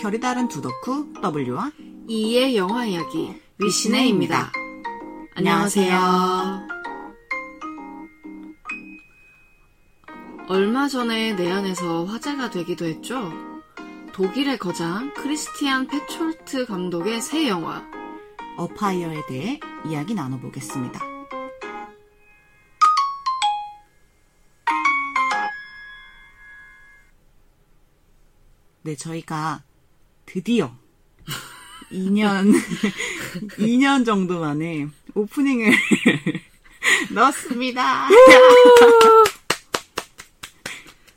결이 다른 두덕후 W와 이의 영화 이야기 위시네입니다. 안녕하세요. 얼마 전에 내한에서 화제가 되기도 했죠. 독일의 거장 크리스티안 페촐트 감독의 새 영화 어파이어에 대해 이야기 나눠보겠습니다. 네, 저희가 드디어 2년, 2년 정도 만에 오프닝을 넣었습니다.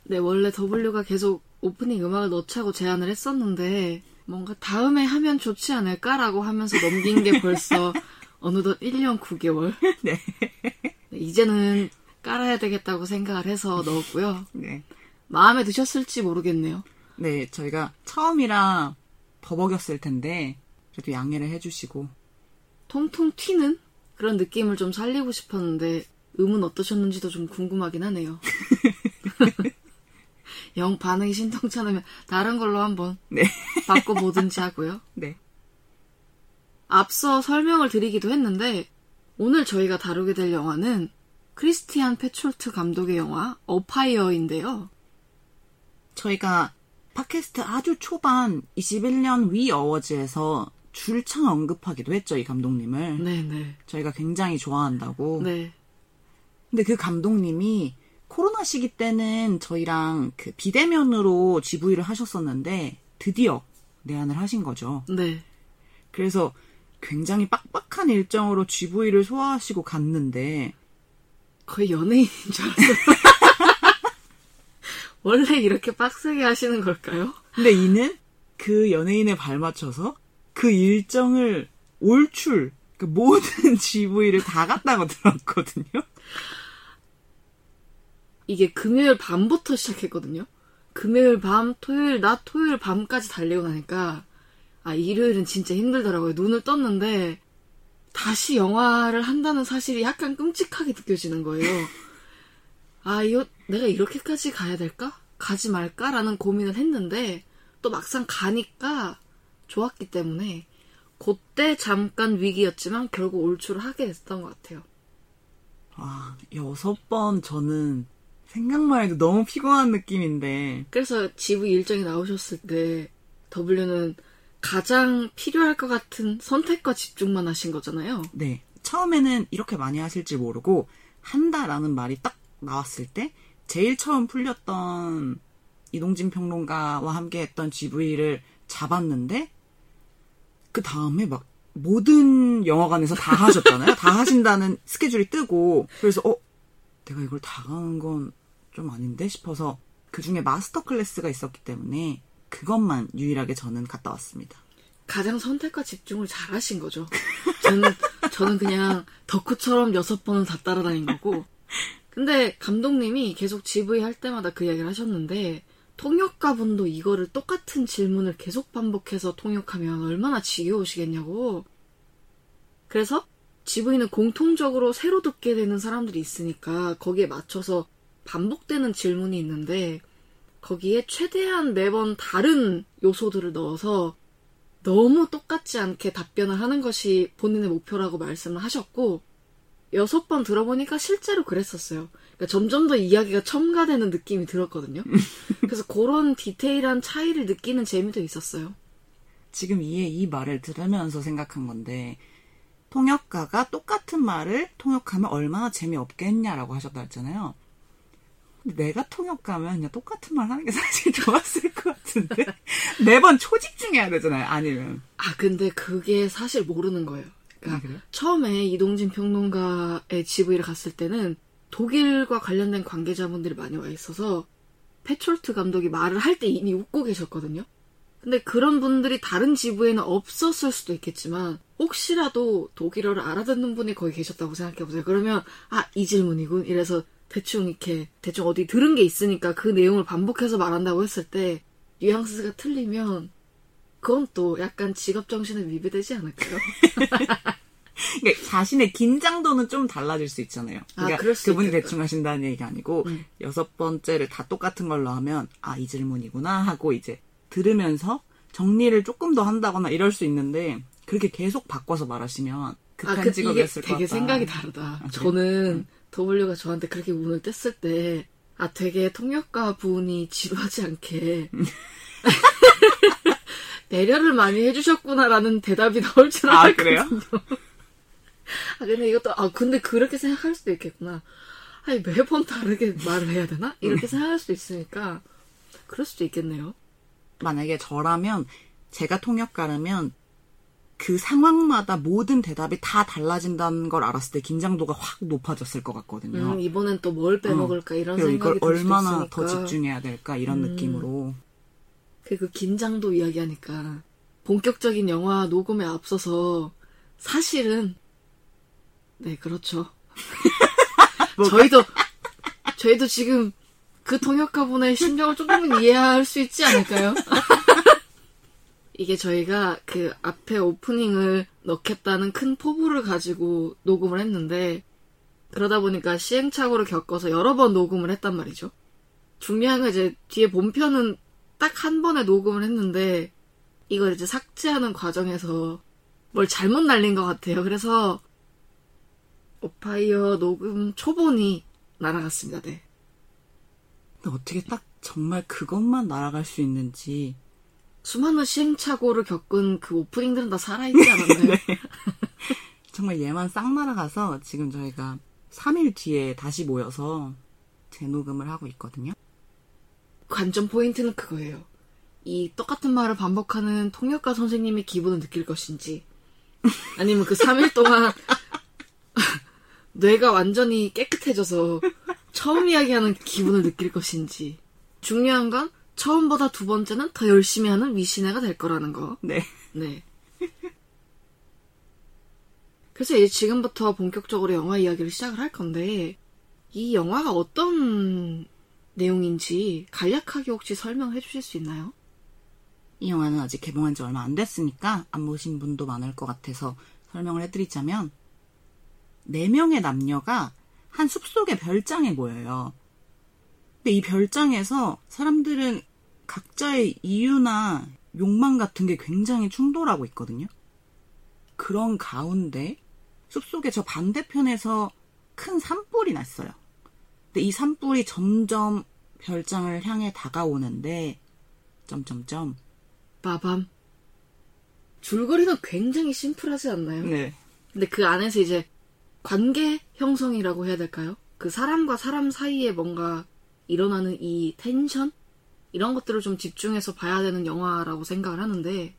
네, 원래 W가 계속 오프닝 음악을 넣자고 제안을 했었는데 뭔가 다음에 하면 좋지 않을까라고 하면서 넘긴 게 벌써 어느덧 1년 9개월. 네. 네, 이제는 깔아야 되겠다고 생각을 해서 넣었고요. 네. 마음에 드셨을지 모르겠네요. 네, 저희가 처음이라 버벅였을 텐데, 그래도 양해를 해주시고. 통통 튀는 그런 느낌을 좀 살리고 싶었는데, 음은 어떠셨는지도 좀 궁금하긴 하네요. 영 반응이 신통찮으면 다른 걸로 한번 네. 바꿔보든지 하고요. 네. 앞서 설명을 드리기도 했는데, 오늘 저희가 다루게 될 영화는 크리스티안 페촐트 감독의 영화 어파이어인데요. 저희가 팟캐스트 아주 초반 21년 위 어워즈에서 줄창 언급하기도 했죠, 이 감독님을. 네네. 저희가 굉장히 좋아한다고. 네. 근데 그 감독님이 코로나 시기 때는 저희랑 그 비대면으로 GV를 하셨었는데 드디어 내한을 하신 거죠. 네. 그래서 굉장히 빡빡한 일정으로 GV를 소화하시고 갔는데 거의 연예인인 줄 알았어요. 원래 이렇게 빡세게 하시는 걸까요? 근데 이는 그 연예인에 발맞춰서 그 일정을 올출 그 모든 GV를 다 갔다고 들었거든요. 이게 금요일 밤부터 시작했거든요. 금요일 밤, 토요일 낮, 토요일 밤까지 달리고 나니까 아 일요일은 진짜 힘들더라고요. 눈을 떴는데 다시 영화를 한다는 사실이 약간 끔찍하게 느껴지는 거예요. 아 이거 내가 이렇게까지 가야 될까? 가지 말까라는 고민을 했는데 또 막상 가니까 좋았기 때문에 그때 잠깐 위기였지만 결국 올출을 하게 됐던 것 같아요. 아, 여섯 번 저는 생각만 해도 너무 피곤한 느낌인데 그래서 GV 일정이 나오셨을 때 W는 가장 필요할 것 같은 선택과 집중만 하신 거잖아요. 네. 처음에는 이렇게 많이 하실지 모르고 한다라는 말이 딱 나왔을 때 제일 처음 풀렸던 이동진 평론가와 함께 했던 GV를 잡았는데 그 다음에 막 모든 영화관에서 다 하셨잖아요. 다 하신다는 스케줄이 뜨고 그래서 어 내가 이걸 다 가는 건 좀 아닌데 싶어서 그 중에 마스터 클래스가 있었기 때문에 그것만 유일하게 저는 갔다 왔습니다. 가장 선택과 집중을 잘 하신 거죠. 저는, 저는 그냥 덕후처럼 여섯 번은 다 따라다닌 거고. 근데 감독님이 계속 GV 할 때마다 그 이야기를 하셨는데, 통역가 분도 이거를 똑같은 질문을 계속 반복해서 통역하면 얼마나 지겨우시겠냐고. 그래서 GV는 공통적으로 새로 듣게 되는 사람들이 있으니까 거기에 맞춰서 반복되는 질문이 있는데, 거기에 최대한 매번 다른 요소들을 넣어서 너무 똑같지 않게 답변을 하는 것이 본인의 목표라고 말씀을 하셨고, 여섯 번 들어보니까 실제로 그랬었어요. 그러니까 점점 더 이야기가 첨가되는 느낌이 들었거든요. 그래서 그런 디테일한 차이를 느끼는 재미도 있었어요. 지금 이에 이 말을 들으면서 생각한 건데 통역가가 똑같은 말을 통역하면 얼마나 재미없겠냐라고 하셨다 했잖아요. 내가 통역가면 그냥 똑같은 말 하는 게 사실 좋았을 것 같은데 매번 초집중해야 되잖아요. 아니면 아, 근데 그게 사실 모르는 거예요. 그러니까 아? 처음에 이동진 평론가의 GV를 갔을 때는 독일과 관련된 관계자분들이 많이 와 있어서 페촐트 감독이 말을 할 때 이미 웃고 계셨거든요. 근데 그런 분들이 다른 GV에는 없었을 수도 있겠지만 혹시라도 독일어를 알아듣는 분이 거기 계셨다고 생각해보세요. 그러면 아 이 질문이군 이래서 대충 이렇게 대충 어디 들은 게 있으니까 그 내용을 반복해서 말한다고 했을 때 뉘앙스가 틀리면 그건 또 약간 직업 정신에 위배되지 않을까요? 그러니까 자신의 긴장도는 좀 달라질 수 있잖아요. 아, 그러니까 수 그분이 있겠다. 대충 하신다는 얘기가 아니고 여섯 번째를 다 똑같은 걸로 하면 아 이 질문이구나 하고 이제 들으면서 정리를 조금 더 한다거나 이럴 수 있는데 그렇게 계속 바꿔서 말하시면 극한 아, 그, 직업이었을 것 같다. 되게 생각이 다르다. 아, 저는 W가 저한테 그렇게 운을 뗐을 때, 아, 되게 통역가 분이 지루하지 않게 배려를 많이 해주셨구나라는 대답이 나올 줄 아, 알았거든요. 아, 근데 이것도, 아, 근데 그렇게 생각할 수도 있겠구나. 아니, 매번 다르게 말을 해야 되나? 이렇게 생각할 수도 있으니까, 그럴 수도 있겠네요. 만약에 저라면, 제가 통역가라면, 그 상황마다 모든 대답이 다 달라진다는 걸 알았을 때 긴장도가 확 높아졌을 것 같거든요. 음, 이번엔 또 뭘 빼먹을까 어, 이런 생각이 이걸 얼마나 더 집중해야 될까 이런 음, 느낌으로. 그 긴장도 이야기하니까 본격적인 영화 녹음에 앞서서 사실은 네 그렇죠. 저희도 저희도 지금 그 통역가분의 심정을 조금은 이해할 수 있지 않을까요? 이게 저희가 그 앞에 오프닝을 넣겠다는 큰 포부를 가지고 녹음을 했는데 그러다 보니까 시행착오를 겪어서 여러 번 녹음을 했단 말이죠. 중요한 건 이제 뒤에 본편은 딱 한 번에 녹음을 했는데 이걸 이제 삭제하는 과정에서 뭘 잘못 날린 것 같아요. 그래서 오파이어 녹음 초본이 날아갔습니다. 네. 근데 어떻게 딱 정말 그것만 날아갈 수 있는지 수많은 시행착오를 겪은 그 오프닝들은 다 살아있지 않았나요? 네. 정말 얘만 싹 날아가서 지금 저희가 3일 뒤에 다시 모여서 재녹음을 하고 있거든요. 관전 포인트는 그거예요. 이 똑같은 말을 반복하는 통역가 선생님의 기분을 느낄 것인지, 아니면 그 3일 동안 뇌가 완전히 깨끗해져서 처음 이야기하는 기분을 느낄 것인지. 중요한 건 처음보다 두 번째는 더 열심히 하는 위시네가 될 거라는 거. 네. 네. 그래서 이제 지금부터 본격적으로 영화 이야기를 시작을 할 건데, 이 영화가 어떤 내용인지 간략하게 혹시 설명해 주실 수 있나요? 이 영화는 아직 개봉한 지 얼마 안 됐으니까 안 보신 분도 많을 것 같아서 설명을 해드리자면, 네 명의 남녀가 한 숲속의 별장에 모여요. 근데 이 별장에서 사람들은 각자의 이유나 욕망 같은 게 굉장히 충돌하고 있거든요. 그런 가운데 숲속의 저 반대편에서 큰 산불이 났어요. 근데 이 산불이 점점 별장을 향해 다가오는데 점점점 빠밤 줄거리는 굉장히 심플하지 않나요? 네. 근데 그 안에서 이제 관계 형성이라고 해야 될까요? 그 사람과 사람 사이에 뭔가 일어나는 이 텐션? 이런 것들을 좀 집중해서 봐야 되는 영화라고 생각을 하는데,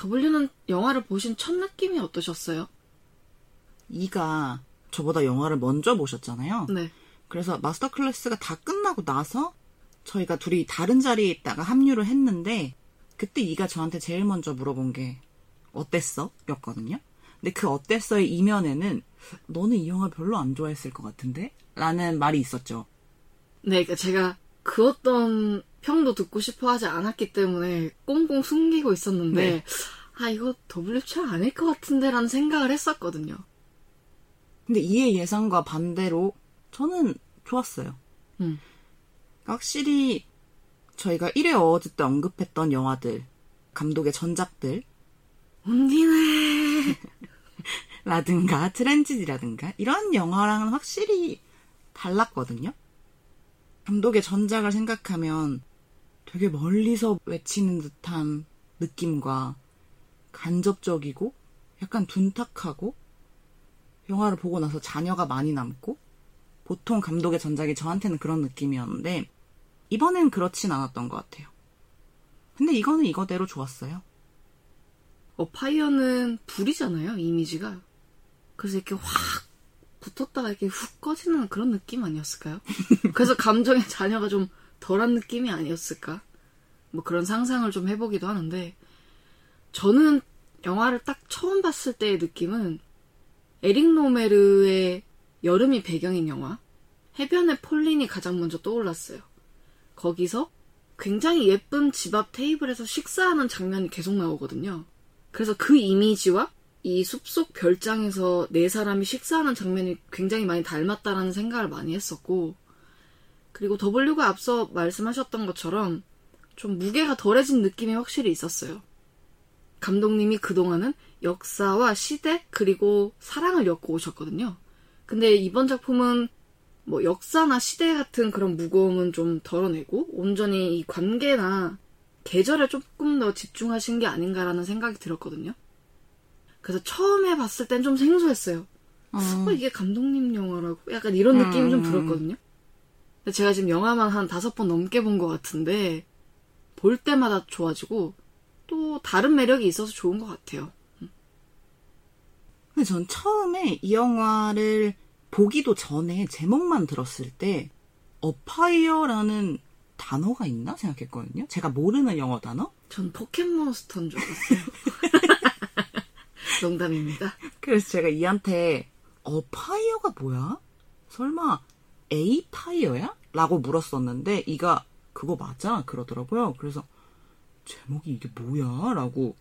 W는 영화를 보신 첫 느낌이 어떠셨어요? 이가 저보다 영화를 먼저 보셨잖아요. 네. 그래서 마스터 클래스가 다 끝나고 나서 저희가 둘이 다른 자리에 있다가 합류를 했는데, 그때 이가 저한테 제일 먼저 물어본 게, 어땠어? 였거든요. 근데 그 어땠어의 이면에는, 너는 이 영화 별로 안 좋아했을 것 같은데? 라는 말이 있었죠. 네, 그러니까 제가 그 어떤 평도 듣고 싶어 하지 않았기 때문에 꽁꽁 숨기고 있었는데, 네. 아, 이거 WC 아닐 것 같은데 라는 생각을 했었거든요. 근데 이의 예상과 반대로 저는 좋았어요. 음. 확실히 저희가 1회 어워즈 때 언급했던 영화들, 감독의 전작들, 온디네 라든가 트렌지디라든가 이런 영화랑은 확실히 달랐거든요. 감독의 전작을 생각하면 되게 멀리서 외치는 듯한 느낌과 간접적이고 약간 둔탁하고 영화를 보고 나서 자녀가 많이 남고 보통 감독의 전작이 저한테는 그런 느낌이었는데 이번엔 그렇진 않았던 것 같아요. 근데 이거는 이거대로 좋았어요. 어, 파이어는 불이잖아요, 이미지가. 그래서 이렇게 확 붙었다가 이렇게 훅 꺼지는 그런 느낌 아니었을까요? 그래서 감정의 잔여가 좀 덜한 느낌이 아니었을까? 뭐 그런 상상을 좀 해보기도 하는데, 저는 영화를 딱 처음 봤을 때의 느낌은 에릭 노메르의 여름이 배경인 영화, 해변의 폴린이 가장 먼저 떠올랐어요. 거기서 굉장히 예쁜 집 앞 테이블에서 식사하는 장면이 계속 나오거든요. 그래서 그 이미지와 이 숲속 별장에서 네 사람이 식사하는 장면이 굉장히 많이 닮았다라는 생각을 많이 했었고, 그리고 W가 앞서 말씀하셨던 것처럼 좀 무게가 덜해진 느낌이 확실히 있었어요. 감독님이 그동안은 역사와 시대 그리고 사랑을 엮고 오셨거든요. 근데 이번 작품은 뭐 역사나 시대 같은 그런 무거움은 좀 덜어내고 온전히 이 관계나 계절에 조금 더 집중하신 게 아닌가라는 생각이 들었거든요. 그래서 처음에 봤을 땐 좀 생소했어요. 어. 어, 이게 감독님 영화라고 약간 이런 느낌이 좀 음. 들었거든요. 근데 제가 지금 영화만 한 다섯 번 넘게 본 것 같은데 볼 때마다 좋아지고 또 다른 매력이 있어서 좋은 것 같아요. 근데 전 처음에 이 영화를 보기도 전에 제목만 들었을 때 어파이어라는 단어가 있나 생각했거든요. 제가 모르는 영어 단어? 전 포켓몬스터인 줄 알았어요. 농담입니다. 그래서 제가 이한테 어파이어가 뭐야? 설마 에이파이어야? 라고 물었었는데 이가 그거 맞아? 그러더라고요. 그래서 제목이 이게 뭐야? 라고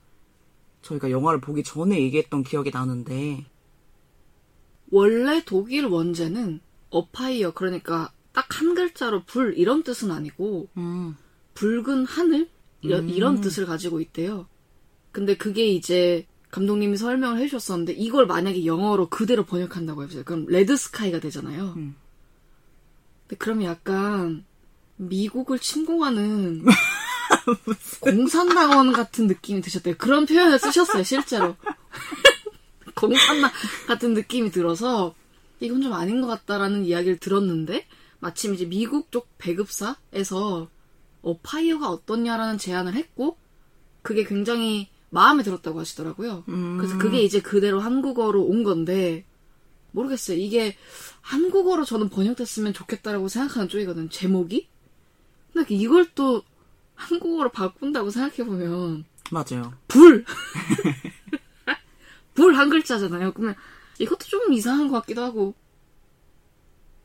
저희가 영화를 보기 전에 얘기했던 기억이 나는데 원래 독일 원제는 어파이어 그러니까 딱 한 글자로 불 이런 뜻은 아니고 음, 붉은 하늘 이런, 음. 이런 뜻을 가지고 있대요. 근데 그게 이제 감독님이 설명을 해주셨었는데 이걸 만약에 영어로 그대로 번역한다고 해보세요. 그럼 레드 스카이가 되잖아요. 음. 근데 그러면 약간 미국을 침공하는 공산당원 같은 느낌이 드셨대요. 그런 표현을 쓰셨어요, 실제로. 공산당 같은 느낌이 들어서 이건 좀 아닌 것 같다라는 이야기를 들었는데 마침 이제 미국 쪽 배급사에서 Afire가 어떻냐라는 제안을 했고 그게 굉장히 마음에 들었다고 하시더라고요. 음. 그래서 그게 이제 그대로 한국어로 온 건데 모르겠어요. 이게 한국어로 저는 번역됐으면 좋겠다라고 생각하는 쪽이거든요. 제목이. 근데 이걸 또 한국어로 바꾼다고 생각해보면 맞아요. 불! 불 한 글자잖아요. 그러면 이것도 좀 이상한 것 같기도 하고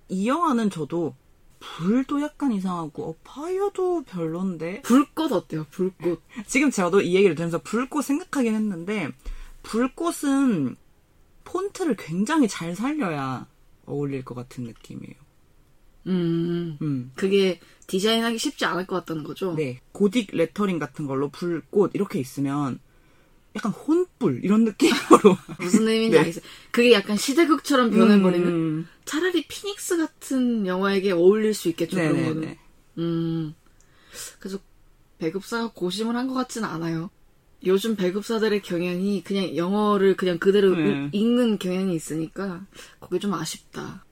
이 영화는 저도 불도 약간 이상하고 Afire도 별론데 불꽃 어때요? 불꽃. 지금 저도 이 얘기를 들으면서 불꽃 생각하긴 했는데 불꽃은 폰트를 굉장히 잘 살려야 어울릴 것 같은 느낌이에요. 음, 음. 그게 디자인하기 쉽지 않을 것 같다는 거죠. 네. 고딕 레터링 같은 걸로 불꽃 이렇게 있으면 약간 혼불 이런 느낌으로 무슨 의미인지 네. 알겠어요. 그게 약간 시대극처럼 변해버리는. 음. 차라리 피닉스 같은 영화에게 어울릴 수 있겠죠. 그런 거는. 네네네. 음. 그래서 배급사가 고심을 한 것 같지는 않아요. 요즘 배급사들의 경향이 그냥 영어를 그냥 그대로 네. 읽는 경향이 있으니까 그게 좀 아쉽다.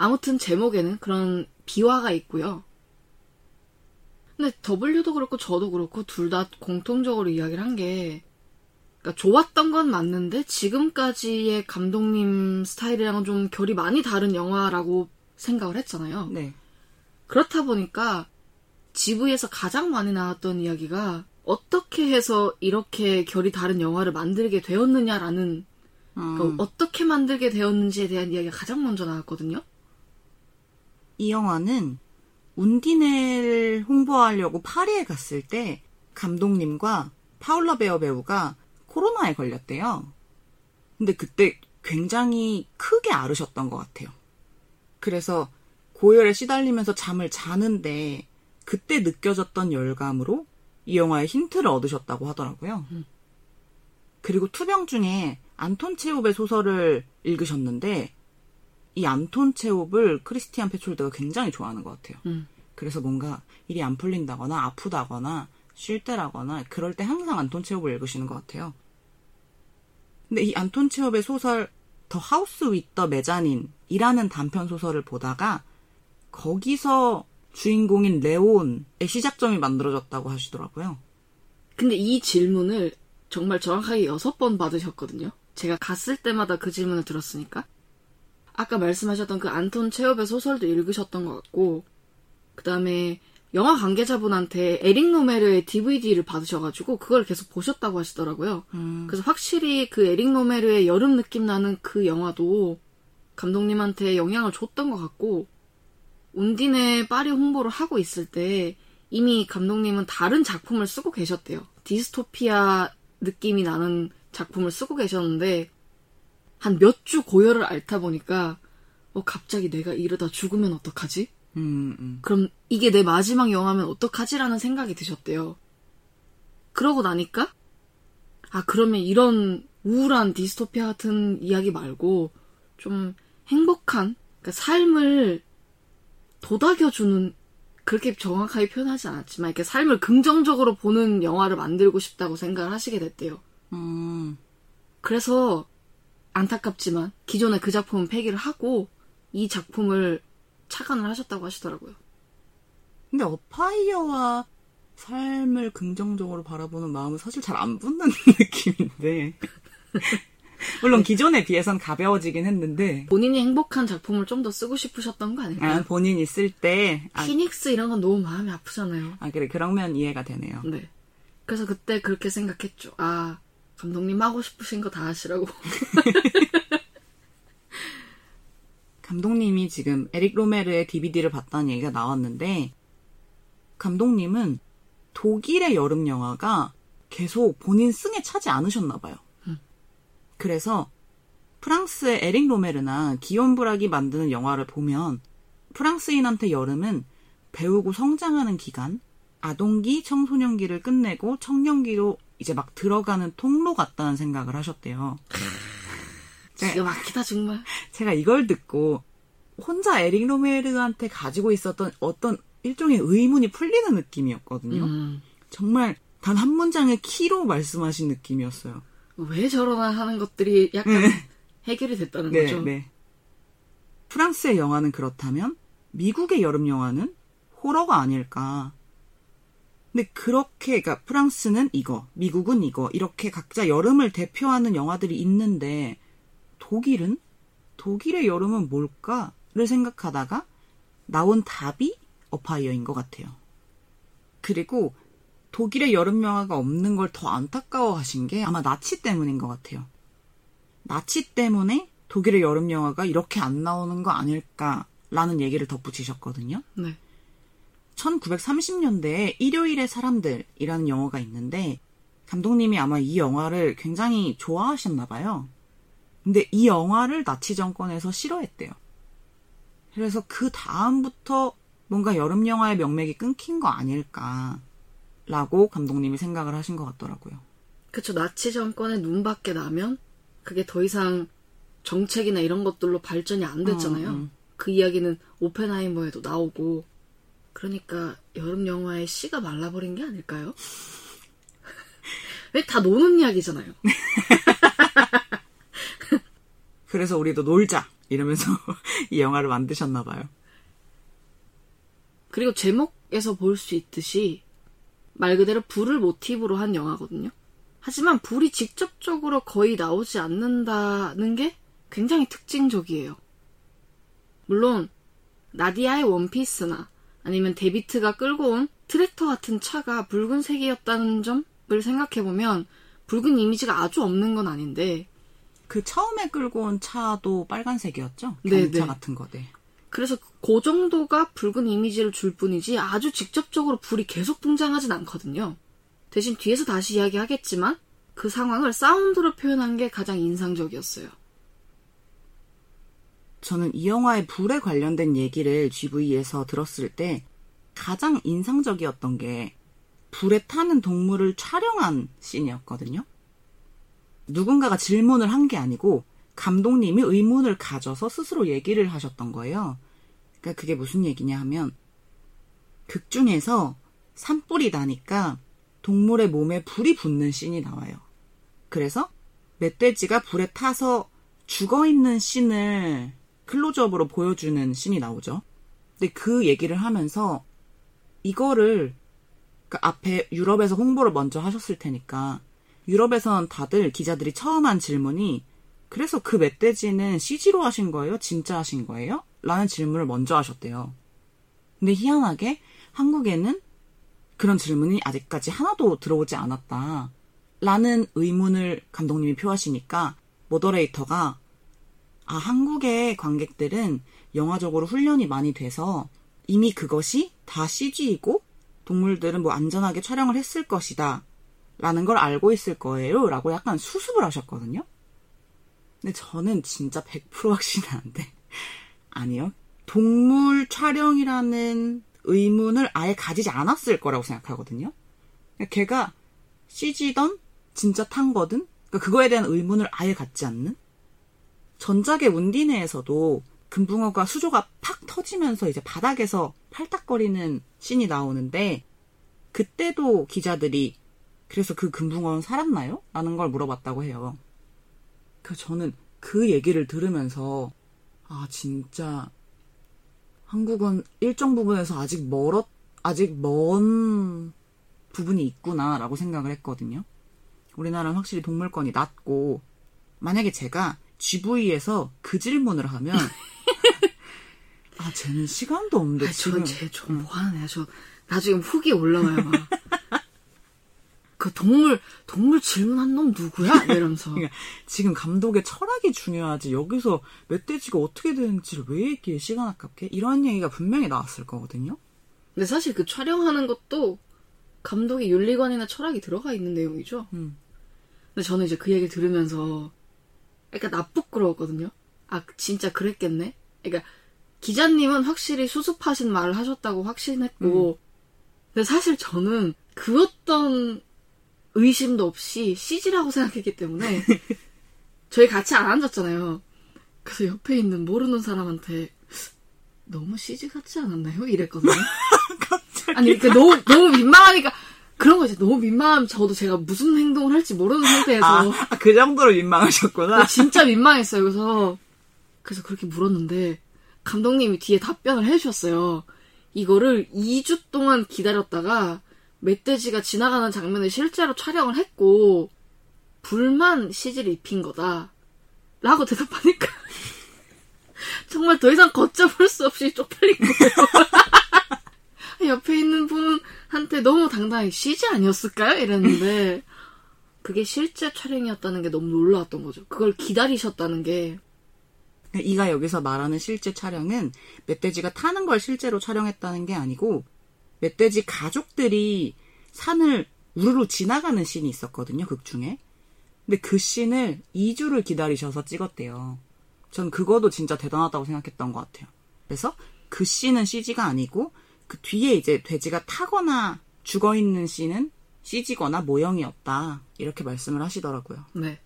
아무튼 제목에는 그런 비화가 있고요. 근데 W도 그렇고 저도 그렇고 둘 다 공통적으로 이야기를 한 게 그러니까 좋았던 건 맞는데 지금까지의 감독님 스타일이랑은 좀 결이 많이 다른 영화라고 생각을 했잖아요. 네. 그렇다 보니까 GV에서 가장 많이 나왔던 이야기가 어떻게 해서 이렇게 결이 다른 영화를 만들게 되었느냐라는 음. 그러니까 어떻게 만들게 되었는지에 대한 이야기가 가장 먼저 나왔거든요. 이 영화는 운디네를 홍보하려고 파리에 갔을 때 감독님과 파울라 베어 배우가 코로나에 걸렸대요. 근데 그때 굉장히 크게 앓으셨던 것 같아요. 그래서 고열에 시달리면서 잠을 자는데 그때 느껴졌던 열감으로 이 영화의 힌트를 얻으셨다고 하더라고요. 그리고 투병 중에 안톤 체홉의 소설을 읽으셨는데 이 안톤 체홉을 크리스티안 페촐드가 굉장히 좋아하는 것 같아요. 음. 그래서 뭔가 일이 안 풀린다거나 아프다거나 쉴 때라거나 그럴 때 항상 안톤 체홉을 읽으시는 것 같아요. 근데 이 안톤 체홉의 소설 The House with the Mezzanine이라는 단편 소설을 보다가 거기서 주인공인 레온의 시작점이 만들어졌다고 하시더라고요. 근데 이 질문을 정말 정확하게 여섯 번 받으셨거든요. 제가 갔을 때마다 그 질문을 들었으니까. 아까 말씀하셨던 그 안톤 체홉의 소설도 읽으셨던 것 같고, 그 다음에 영화 관계자분한테 에릭 노메르의 DVD를 받으셔가지고 그걸 계속 보셨다고 하시더라고요. 그래서 확실히 그 에릭 노메르의 여름 느낌 나는 그 영화도 감독님한테 영향을 줬던 것 같고, 운디네 파리 홍보를 하고 있을 때 이미 감독님은 다른 작품을 쓰고 계셨대요. 디스토피아 느낌이 나는 작품을 쓰고 계셨는데 한 몇 주 고열을 앓다 보니까 어 갑자기 내가 이러다 죽으면 어떡하지? 음, 음. 그럼 이게 내 마지막 영화면 어떡하지라는 생각이 드셨대요. 그러고 나니까 아 그러면 이런 우울한 디스토피아 같은 이야기 말고 좀 행복한 그러니까 삶을 도닥여주는 그렇게 정확하게 표현하지 않았지만 이렇게 삶을 긍정적으로 보는 영화를 만들고 싶다고 생각을 하시게 됐대요. 음. 그래서 안타깝지만 기존의 그 작품은 폐기를 하고 이 작품을 착안을 하셨다고 하시더라고요. 근데 어파이어와 삶을 긍정적으로 바라보는 마음은 사실 잘 안 붙는 느낌인데. 물론 기존에 비해선 가벼워지긴 했는데. 본인이 행복한 작품을 좀 더 쓰고 싶으셨던 거 아닐까요? 아, 본인이 쓸 때. 아, 피닉스 이런 건 너무 마음이 아프잖아요. 아, 그래. 그러면 이해가 되네요. 네. 그래서 그때 그렇게 생각했죠. 아, 감독님 하고 싶으신 거 다 하시라고. 감독님이 지금 에릭 로메르의 DVD를 봤다는 얘기가 나왔는데, 감독님은 독일의 여름 영화가 계속 본인 승에 차지 않으셨나 봐요. 그래서 프랑스의 에릭 로메르나 기욤 브락이 만드는 영화를 보면 프랑스인한테 여름은 배우고 성장하는 기간, 아동기, 청소년기를 끝내고 청년기로 이제 막 들어가는 통로 같다는 생각을 하셨대요. 기가 막히다 정말. 제가 이걸 듣고 혼자 에릭 로메르한테 가지고 있었던 어떤 일종의 의문이 풀리는 느낌이었거든요. 음, 정말 단 한 문장의 키로 말씀하신 느낌이었어요. 왜 저러나 하는 것들이 약간 해결이 됐다는 네, 거죠. 네. 프랑스의 영화는 그렇다면 미국의 여름 영화는 호러가 아닐까. 근데 그렇게 그러니까 프랑스는 이거, 미국은 이거 이렇게 각자 여름을 대표하는 영화들이 있는데 독일은 독일의 여름은 뭘까를 생각하다가 나온 답이 어파이어인 것 같아요. 그리고 독일의 여름 영화가 없는 걸 더 안타까워 하신 게 아마 나치 때문인 것 같아요. 나치 때문에 독일의 여름 영화가 이렇게 안 나오는 거 아닐까라는 얘기를 덧붙이셨거든요. 네. 1930년대에 일요일의 사람들이라는 영화가 있는데 감독님이 아마 이 영화를 굉장히 좋아하셨나 봐요. 근데 이 영화를 나치 정권에서 싫어했대요. 그래서 그 다음부터 뭔가 여름 영화의 명맥이 끊긴 거 아닐까라고 감독님이 생각을 하신 것 같더라고요. 그쵸. 나치 정권의 눈밖에 나면 그게 더 이상 정책이나 이런 것들로 발전이 안 됐잖아요. 음, 음. 그 이야기는 오펜하이머에도 나오고. 그러니까 여름 영화의 씨가 말라버린 게 아닐까요? 왜 다 노는 이야기잖아요. 그래서 우리도 놀자 이러면서 이 영화를 만드셨나 봐요. 그리고 제목에서 볼 수 있듯이 말 그대로 불을 모티브로 한 영화거든요. 하지만 불이 직접적으로 거의 나오지 않는다는 게 굉장히 특징적이에요. 물론 나디아의 원피스나 아니면 데비트가 끌고 온 트랙터 같은 차가 붉은색이었다는 점을 생각해보면 붉은 이미지가 아주 없는 건 아닌데 그 처음에 끌고 온 차도 빨간색이었죠? 네, 경차 네. 같은 거, 네. 그래서 그 정도가 붉은 이미지를 줄 뿐이지 아주 직접적으로 불이 계속 등장하진 않거든요. 대신 뒤에서 다시 이야기하겠지만 그 상황을 사운드로 표현한 게 가장 인상적이었어요. 저는 이 영화의 불에 관련된 얘기를 GV에서 들었을 때 가장 인상적이었던 게 불에 타는 동물을 촬영한 씬이었거든요. 누군가가 질문을 한 게 아니고 감독님이 의문을 가져서 스스로 얘기를 하셨던 거예요. 그러니까 그게 무슨 얘기냐 하면 극 중에서 산불이 나니까 동물의 몸에 불이 붙는 씬이 나와요. 그래서 멧돼지가 불에 타서 죽어 있는 씬을 클로즈업으로 보여주는 씬이 나오죠. 근데 그 얘기를 하면서 이거를 그 앞에 유럽에서 홍보를 먼저 하셨을 테니까 유럽에선 다들 기자들이 처음 한 질문이 그래서 그 멧돼지는 CG로 하신 거예요? 진짜 하신 거예요? 라는 질문을 먼저 하셨대요. 근데 희한하게 한국에는 그런 질문이 아직까지 하나도 들어오지 않았다. 라는 의문을 감독님이 표하시니까 모더레이터가 아, 한국의 관객들은 영화적으로 훈련이 많이 돼서 이미 그것이 다 CG이고 동물들은 뭐 안전하게 촬영을 했을 것이다. 라는 걸 알고 있을 거예요. 라고 약간 수습을 하셨거든요. 근데 저는 진짜 100% 확신하는데. 아니요. 동물 촬영이라는 의문을 아예 가지지 않았을 거라고 생각하거든요. 그러니까 걔가 CG던 진짜 탄 거든 그러니까 그거에 대한 의문을 아예 갖지 않는 전작의 운디네에서도 금붕어가 수조가 팍 터지면서 이제 바닥에서 팔딱거리는 씬이 나오는데 그때도 기자들이 그래서 그 금붕어는 살았나요? 라는 걸 물어봤다고 해요. 그 저는 그 얘기를 들으면서 아 진짜 한국은 일정 부분에서 아직 멀었 아직 먼 부분이 있구나라고 생각을 했거든요. 우리나라는 확실히 동물권이 낮고 만약에 제가 GV에서 그 질문을 하면 아 쟤는 시간도 없는데 아, 지금 저쟤좀 뭐하는 애야. 저 나중에 후기 올라와요 막. 그 동물 동물 질문한 놈 누구야? 이러면서. 그러니까 지금 감독의 철학이 중요하지 여기서 멧돼지가 어떻게 되는지를 왜 얘기해 시간 아깝게 이런 얘기가 분명히 나왔을 거거든요. 근데 사실 그 촬영하는 것도 감독의 윤리관이나 철학이 들어가 있는 내용이죠. 음. 근데 저는 이제 그 얘기 들으면서 약간 나쁘끄러웠거든요. 아 진짜 그랬겠네. 그러니까 기자님은 확실히 수습하신 말을 하셨다고 확신했고, 근데 사실 저는 그 어떤 의심도 없이 CG라고 생각했기 때문에 저희 같이 안 앉았잖아요. 그래서 옆에 있는 모르는 사람한테 너무 CG 같지 않았나요? 이랬거든요. 아니, 그 너무, 너무 민망하니까, 그런 거 이제 너무 민망하면 저도 제가 무슨 행동을 할지 모르는 상태에서. 아, 그 정도로 민망하셨구나. 진짜 민망했어요. 그래서, 그래서 그렇게 물었는데, 감독님이 뒤에 답변을 해주셨어요. 이거를 2주 동안 기다렸다가, 멧돼지가 지나가는 장면을 실제로 촬영을 했고, 불만 CG를 입힌 거다. 라고 대답하니까, 정말 더 이상 걷잡을 수 없이 쪽팔린 거예요. 옆에 있는 분 한테 너무 당당히 CG 아니었을까요? 이랬는데 그게 실제 촬영이었다는 게 너무 놀라웠던 거죠. 그걸 기다리셨다는 게 이가 여기서 말하는 실제 촬영은 멧돼지가 타는 걸 실제로 촬영했다는 게 아니고 멧돼지 가족들이 산을 우르르 지나가는 씬이 있었거든요, 극 중에. 근데 그 씬을 2주를 기다리셔서 찍었대요. 전 그거도 진짜 대단하다고 생각했던 것 같아요. 그래서 그 씬은 CG가 아니고 그 뒤에 이제 돼지가 타거나 죽어 있는 씬은 CG거나 모형이었다. 이렇게 말씀을 하시더라고요. 네.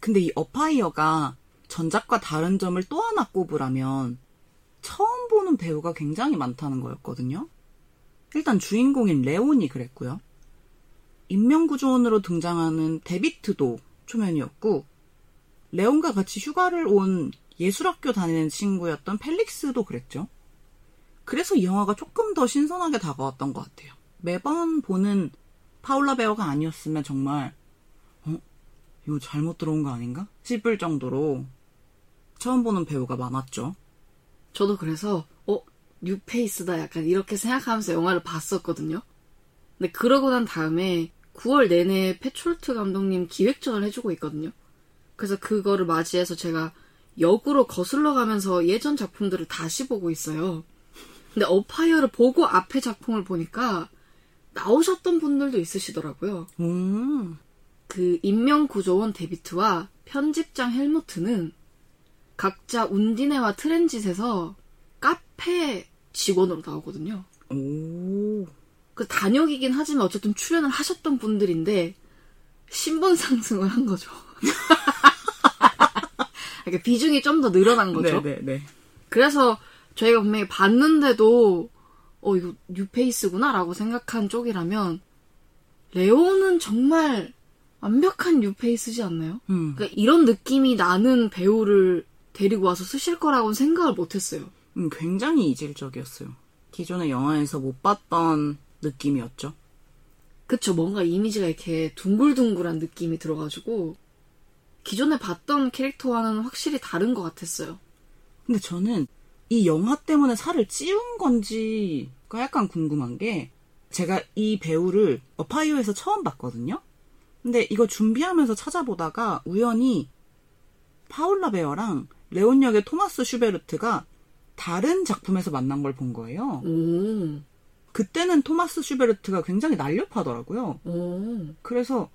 근데 이 어파이어가 전작과 다른 점을 또 하나 꼽으라면 처음 보는 배우가 굉장히 많다는 거였거든요. 일단 주인공인 레온이 그랬고요. 인명구조원으로 등장하는 데비트도 초면이었고 레온과 같이 휴가를 온 예술학교 다니는 친구였던 펠릭스도 그랬죠. 그래서 이 영화가 조금 더 신선하게 다가왔던 것 같아요. 매번 보는 파울라 베어가 아니었으면 정말 어? 이거 잘못 들어온 거 아닌가? 싶을 정도로 처음 보는 배우가 많았죠. 저도 그래서 어 뉴페이스다 약간 이렇게 생각하면서 영화를 봤었거든요. 근데 그러고 난 다음에 9월 내내 페트롤트 감독님 기획전을 해주고 있거든요. 그래서 그거를 맞이해서 제가 역으로 거슬러 가면서 예전 작품들을 다시 보고 있어요. 근데 어파이어를 보고 앞에 작품을 보니까 나오셨던 분들도 있으시더라고요. 음. 그 인명구조원 데비트와 편집장 헬무트는 각자 운디네와 트렌짓에서 카페 직원으로 나오거든요. 오. 그 단역이긴 하지만 어쨌든 출연을 하셨던 분들인데 신분 상승을 한 거죠. 그러니까 비중이 좀 더 늘어난 거죠. 네네네. 그래서 저희가 분명히 봤는데도 어 이거 뉴페이스구나라고 생각한 쪽이라면 레오는 정말 완벽한 뉴페이스지 않나요? 음. 그러니까 이런 느낌이 나는 배우를 데리고 와서 쓰실 거라고는 생각을 못했어요. 음, 굉장히 이질적이었어요. 기존의 영화에서 못 봤던 느낌이었죠. 그쵸 뭔가 이미지가 이렇게 둥글둥글한 느낌이 들어가지고 기존에 봤던 캐릭터와는 확실히 다른 것 같았어요. 근데 저는 이 영화 때문에 살을 찌운 건지가 약간 궁금한 게 제가 이 배우를 Afire에서 처음 봤거든요. 근데 이거 준비하면서 찾아보다가 우연히 파울라 베어랑 레온 역의 토마스 슈베르트가 다른 작품에서 만난 걸 본 거예요. 오, 그때는 토마스 슈베르트가 굉장히 날렵하더라고요. 오. 그래서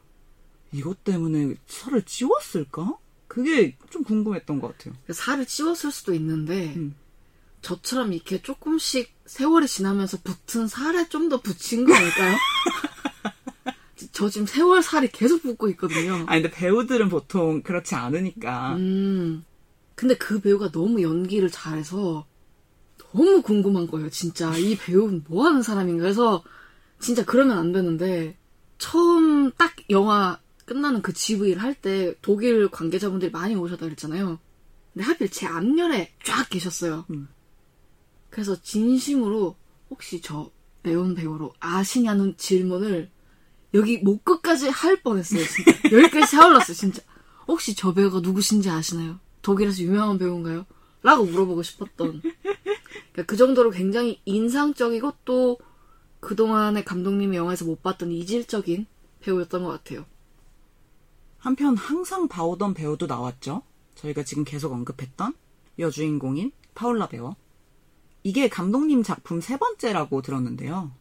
이것 때문에 살을 찌웠을까? 그게 좀 궁금했던 것 같아요. 살을 찌웠을 수도 있는데 음. 저처럼 이렇게 조금씩 세월이 지나면서 붙은 살에 좀 더 붙인 거 아닐까요? 저 지금 세월 살이 계속 붙고 있거든요. 아 근데 배우들은 보통 그렇지 않으니까. 음. 근데 그 배우가 너무 연기를 잘해서 너무 궁금한 거예요, 진짜. 이 배우는 뭐 하는 사람인가 해서 진짜 그러면 안 되는데 처음 딱 영화 끝나는 그 GV를 할 때 독일 관계자분들이 많이 오셨다 그랬잖아요. 근데 하필 제 앞면에 쫙 계셨어요. 음. 그래서 진심으로 혹시 저 매운 배우로 아시냐는 질문을 여기 목 끝까지 할 뻔했어요. 진짜 여기까지 차올랐어요. 진짜 혹시 저 배우가 누구신지 아시나요? 독일에서 유명한 배우인가요? 라고 물어보고 싶었던 그러니까 그 정도로 굉장히 인상적이고 또 그동안에 감독님이 영화에서 못 봤던 이질적인 배우였던 것 같아요. 한편 항상 봐오던 배우도 나왔죠. 저희가 지금 계속 언급했던 여주인공인 파울라 배우. 이게 감독님 작품 세 번째라고 들었는데요.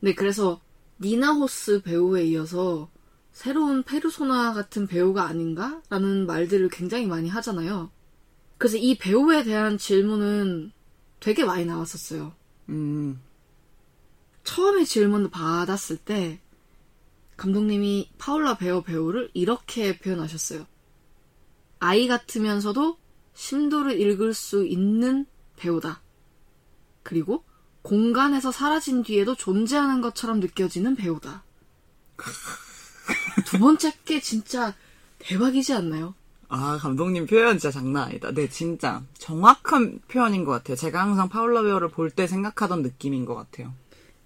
네, 그래서 니나 호스 배우에 이어서 새로운 페르소나 같은 배우가 아닌가 라는 말들을 굉장히 많이 하잖아요. 그래서 이 배우에 대한 질문은 되게 많이 나왔었어요. 음, 처음에 질문을 받았을 때 감독님이 파울라 베어 배우를 이렇게 표현하셨어요. 아이 같으면서도 심도를 읽을 수 있는 배우다. 그리고 공간에서 사라진 뒤에도 존재하는 것처럼 느껴지는 배우다. 두 번째 게 진짜 대박이지 않나요? 아, 감독님 표현 진짜 장난 아니다. 네, 진짜 정확한 표현인 것 같아요. 제가 항상 파울라 배우를 볼 때 생각하던 느낌인 것 같아요.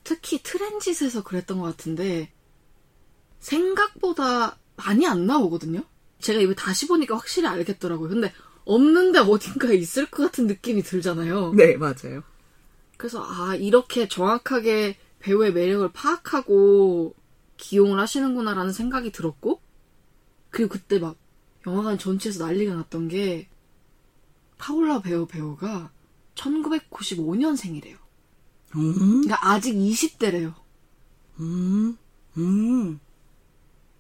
특히 트랜짓에서 그랬던 것 같은데 생각보다 많이 안 나오거든요. 제가 이거 다시 보니까 확실히 알겠더라고요. 근데 없는데 어딘가에 있을 것 같은 느낌이 들잖아요. 네, 맞아요. 그래서 아 이렇게 정확하게 배우의 매력을 파악하고 기용을 하시는구나라는 생각이 들었고 그리고 그때 막 영화관 전체에서 난리가 났던 게 파울라 배우 배우가 1995년생이래요. 음, 그러니까 아직 20대래요. 음, 음.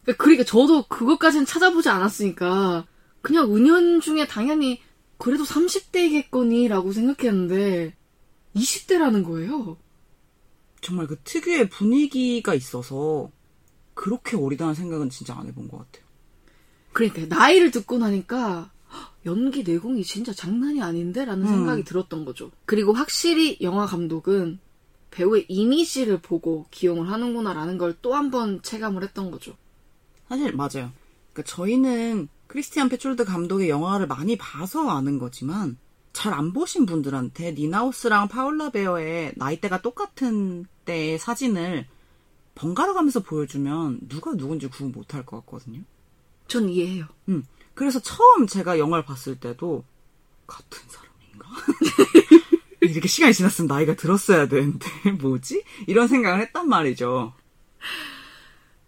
그러니까 저도 그것까지는 찾아보지 않았으니까 그냥 은연 중에 당연히 그래도 30대이겠거니라고 생각했는데 20대라는 거예요. 정말 그 특유의 분위기가 있어서 그렇게 어리다는 생각은 진짜 안 해본 것 같아요. 그러니까 나이를 듣고 나니까 헉, 연기 내공이 진짜 장난이 아닌데라는 음. 생각이 들었던 거죠. 그리고 확실히 영화 감독은 배우의 이미지를 보고 기용을 하는구나라는 걸 또 한 번 체감을 했던 거죠. 사실 맞아요. 그러니까 저희는 크리스티안 페촐드 감독의 영화를 많이 봐서 아는 거지만 잘 안 보신 분들한테 니나우스랑 파울라 베어의 나이대가 똑같은 때의 사진을 번갈아 가면서 보여주면 누가 누군지 구분 못할 것 같거든요. 전 이해해요. 음. 그래서 처음 제가 영화를 봤을 때도 같은 사람인가? 이렇게 시간이 지났으면 나이가 들었어야 되는데 뭐지? 이런 생각을 했단 말이죠.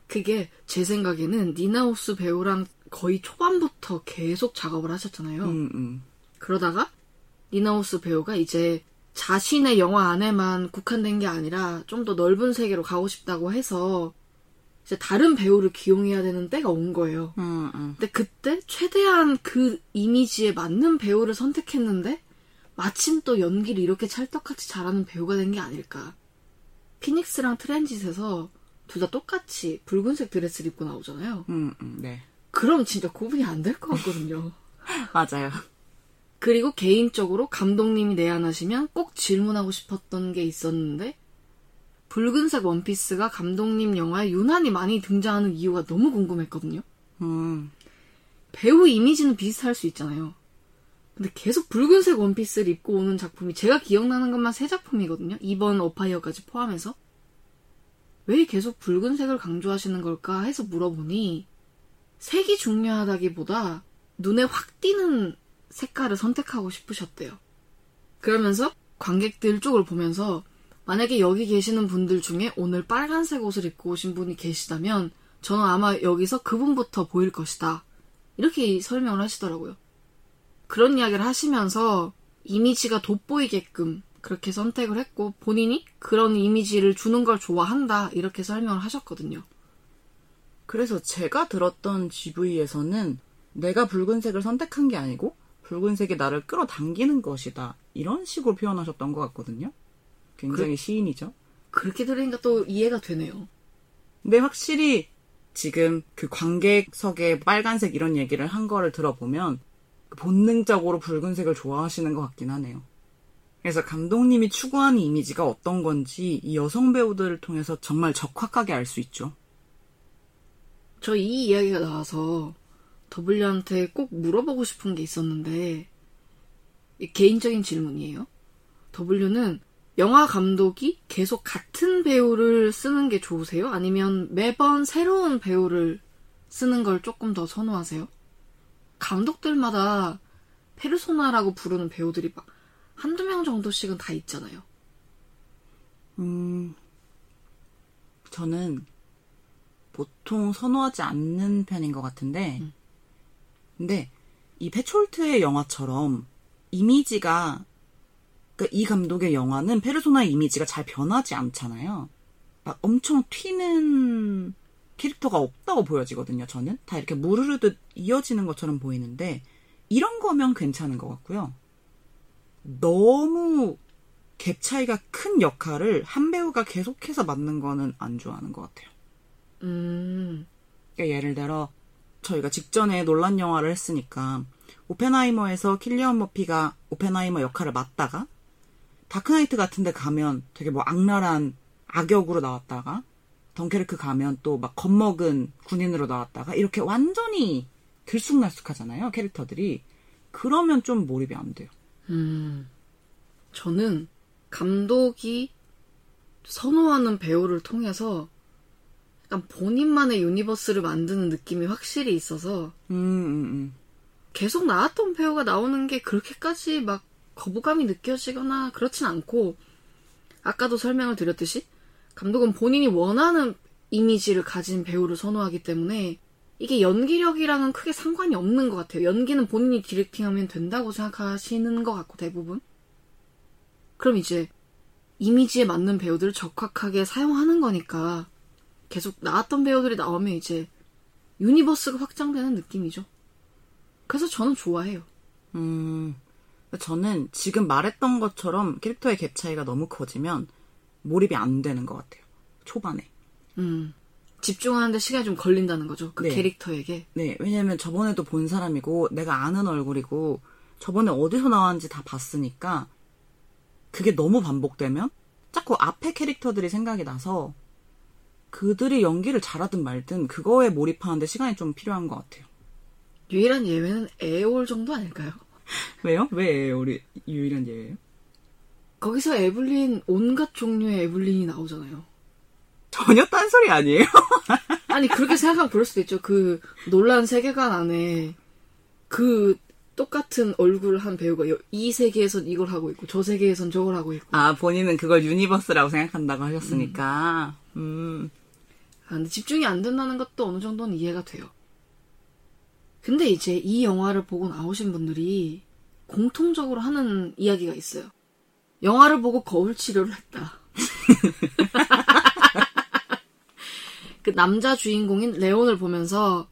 그게 제 생각에는 니나우스 배우랑 거의 초반부터 계속 작업을 하셨잖아요. 음, 음. 그러다가 니나우스 배우가 이제 자신의 영화 안에만 국한된 게 아니라 좀 더 넓은 세계로 가고 싶다고 해서 이제 다른 배우를 기용해야 되는 때가 온 거예요. 음, 음. 근데 그때 최대한 그 이미지에 맞는 배우를 선택했는데 마침 또 연기를 이렇게 찰떡같이 잘하는 배우가 된 게 아닐까. 피닉스랑 트랜짓에서 둘 다 똑같이 붉은색 드레스를 입고 나오잖아요. 음, 음, 네. 그럼 진짜 구분이 안 될 것 같거든요. 맞아요. 그리고 개인적으로 감독님이 내한하시면 꼭 질문하고 싶었던 게 있었는데 붉은색 원피스가 감독님 영화에 유난히 많이 등장하는 이유가 너무 궁금했거든요. 음, 배우 이미지는 비슷할 수 있잖아요. 근데 계속 붉은색 원피스를 입고 오는 작품이 제가 기억나는 것만 세 작품이거든요. 이번 어파이어까지 포함해서. 왜 계속 붉은색을 강조하시는 걸까 해서 물어보니 색이 중요하다기보다 눈에 확 띄는 색깔을 선택하고 싶으셨대요. 그러면서 관객들 쪽을 보면서 만약에 여기 계시는 분들 중에 오늘 빨간색 옷을 입고 오신 분이 계시다면 저는 아마 여기서 그분부터 보일 것이다. 이렇게 설명을 하시더라고요. 그런 이야기를 하시면서 이미지가 돋보이게끔 그렇게 선택을 했고 본인이 그런 이미지를 주는 걸 좋아한다 이렇게 설명을 하셨거든요. 그래서 제가 들었던 GV에서는 내가 붉은색을 선택한 게 아니고 붉은색이 나를 끌어당기는 것이다. 이런 식으로 표현하셨던 것 같거든요. 굉장히 시인이죠. 그렇게 들으니까 또 이해가 되네요. 근데 확실히 지금 그 관객석에 빨간색 이런 얘기를 한 거를 들어보면 본능적으로 붉은색을 좋아하시는 것 같긴 하네요. 그래서 감독님이 추구하는 이미지가 어떤 건지 이 여성 배우들을 통해서 정말 적확하게 알 수 있죠. 저 이 이야기가 나와서 더블유한테 꼭 물어보고 싶은 게 있었는데 개인적인 질문이에요. 더블유는 영화 감독이 계속 같은 배우를 쓰는 게 좋으세요? 아니면 매번 새로운 배우를 쓰는 걸 조금 더 선호하세요? 감독들마다 페르소나라고 부르는 배우들이 막 한두 명 정도씩은 다 있잖아요. 음, 저는 보통 선호하지 않는 편인 것 같은데, 음. 근데 이 페촐트의 영화처럼 이미지가 그러니까 이 감독의 영화는 페르소나의 이미지가 잘 변하지 않잖아요. 막 엄청 튀는 캐릭터가 없다고 보여지거든요. 저는 다 이렇게 무르르듯 이어지는 것처럼 보이는데 이런 거면 괜찮은 것 같고요. 너무 갭 차이가 큰 역할을 한 배우가 계속해서 맡는 거는 안 좋아하는 것 같아요. 음, 그러니까 예를 들어 저희가 직전에 놀란 영화를 했으니까 오펜하이머에서 킬리언 머피가 오펜하이머 역할을 맡다가 다크나이트 같은 데 가면 되게 뭐 악랄한 악역으로 나왔다가 덩케르크 가면 또 막 겁먹은 군인으로 나왔다가 이렇게 완전히 들쑥날쑥하잖아요 캐릭터들이. 그러면 좀 몰입이 안 돼요. 음. 저는 감독이 선호하는 배우를 통해서 약간 본인만의 universe를 만드는 느낌이 확실히 있어서 음, 음, 음. 계속 나왔던 배우가 나오는 게 그렇게까지 막 거부감이 느껴지거나 그렇진 않고 아까도 설명을 드렸듯이 감독은 본인이 원하는 이미지를 가진 배우를 선호하기 때문에 이게 연기력이랑은 크게 상관이 없는 것 같아요. 연기는 본인이 directing하면 된다고 생각하시는 것 같고 대부분. 그럼 이제 이미지에 맞는 배우들을 적확하게 사용하는 거니까 계속 나왔던 배우들이 나오면 이제 universe가 확장되는 느낌이죠. 그래서 저는 좋아해요. 음, 저는 지금 말했던 것처럼 캐릭터의 갭 차이가 너무 커지면 몰입이 안 되는 것 같아요. 초반에. 음. 집중하는데 시간이 좀 걸린다는 거죠. 그 네. 캐릭터에게. 네, 왜냐면 저번에도 본 사람이고 내가 아는 얼굴이고 저번에 어디서 나왔는지 다 봤으니까 그게 너무 반복되면 자꾸 앞에 캐릭터들이 생각이 나서 그들이 연기를 잘하든 말든 그거에 몰입하는데 시간이 좀 필요한 것 같아요. 유일한 예외는 에올 정도 아닐까요? 왜요? 왜 우리 유일한 예예요? 거기서 에블린 온갖 종류의 에블린이 나오잖아요. 전혀 딴소리 아니에요? 아니 그렇게 생각하면 그럴 수도 있죠. 그 놀란 세계관 안에 그 똑같은 얼굴 한 배우가 여- 이 세계에선 이걸 하고 있고 저 세계에선 저걸 하고 있고. 아, 본인은 그걸 universe라고 생각한다고 하셨으니까. 음. 아, 근데 집중이 안 된다는 것도 어느 정도는 이해가 돼요. 근데 이제 이 영화를 보고 나오신 분들이 공통적으로 하는 이야기가 있어요. 영화를 보고 거울 치료를 했다. 그 남자 주인공인 레온을 보면서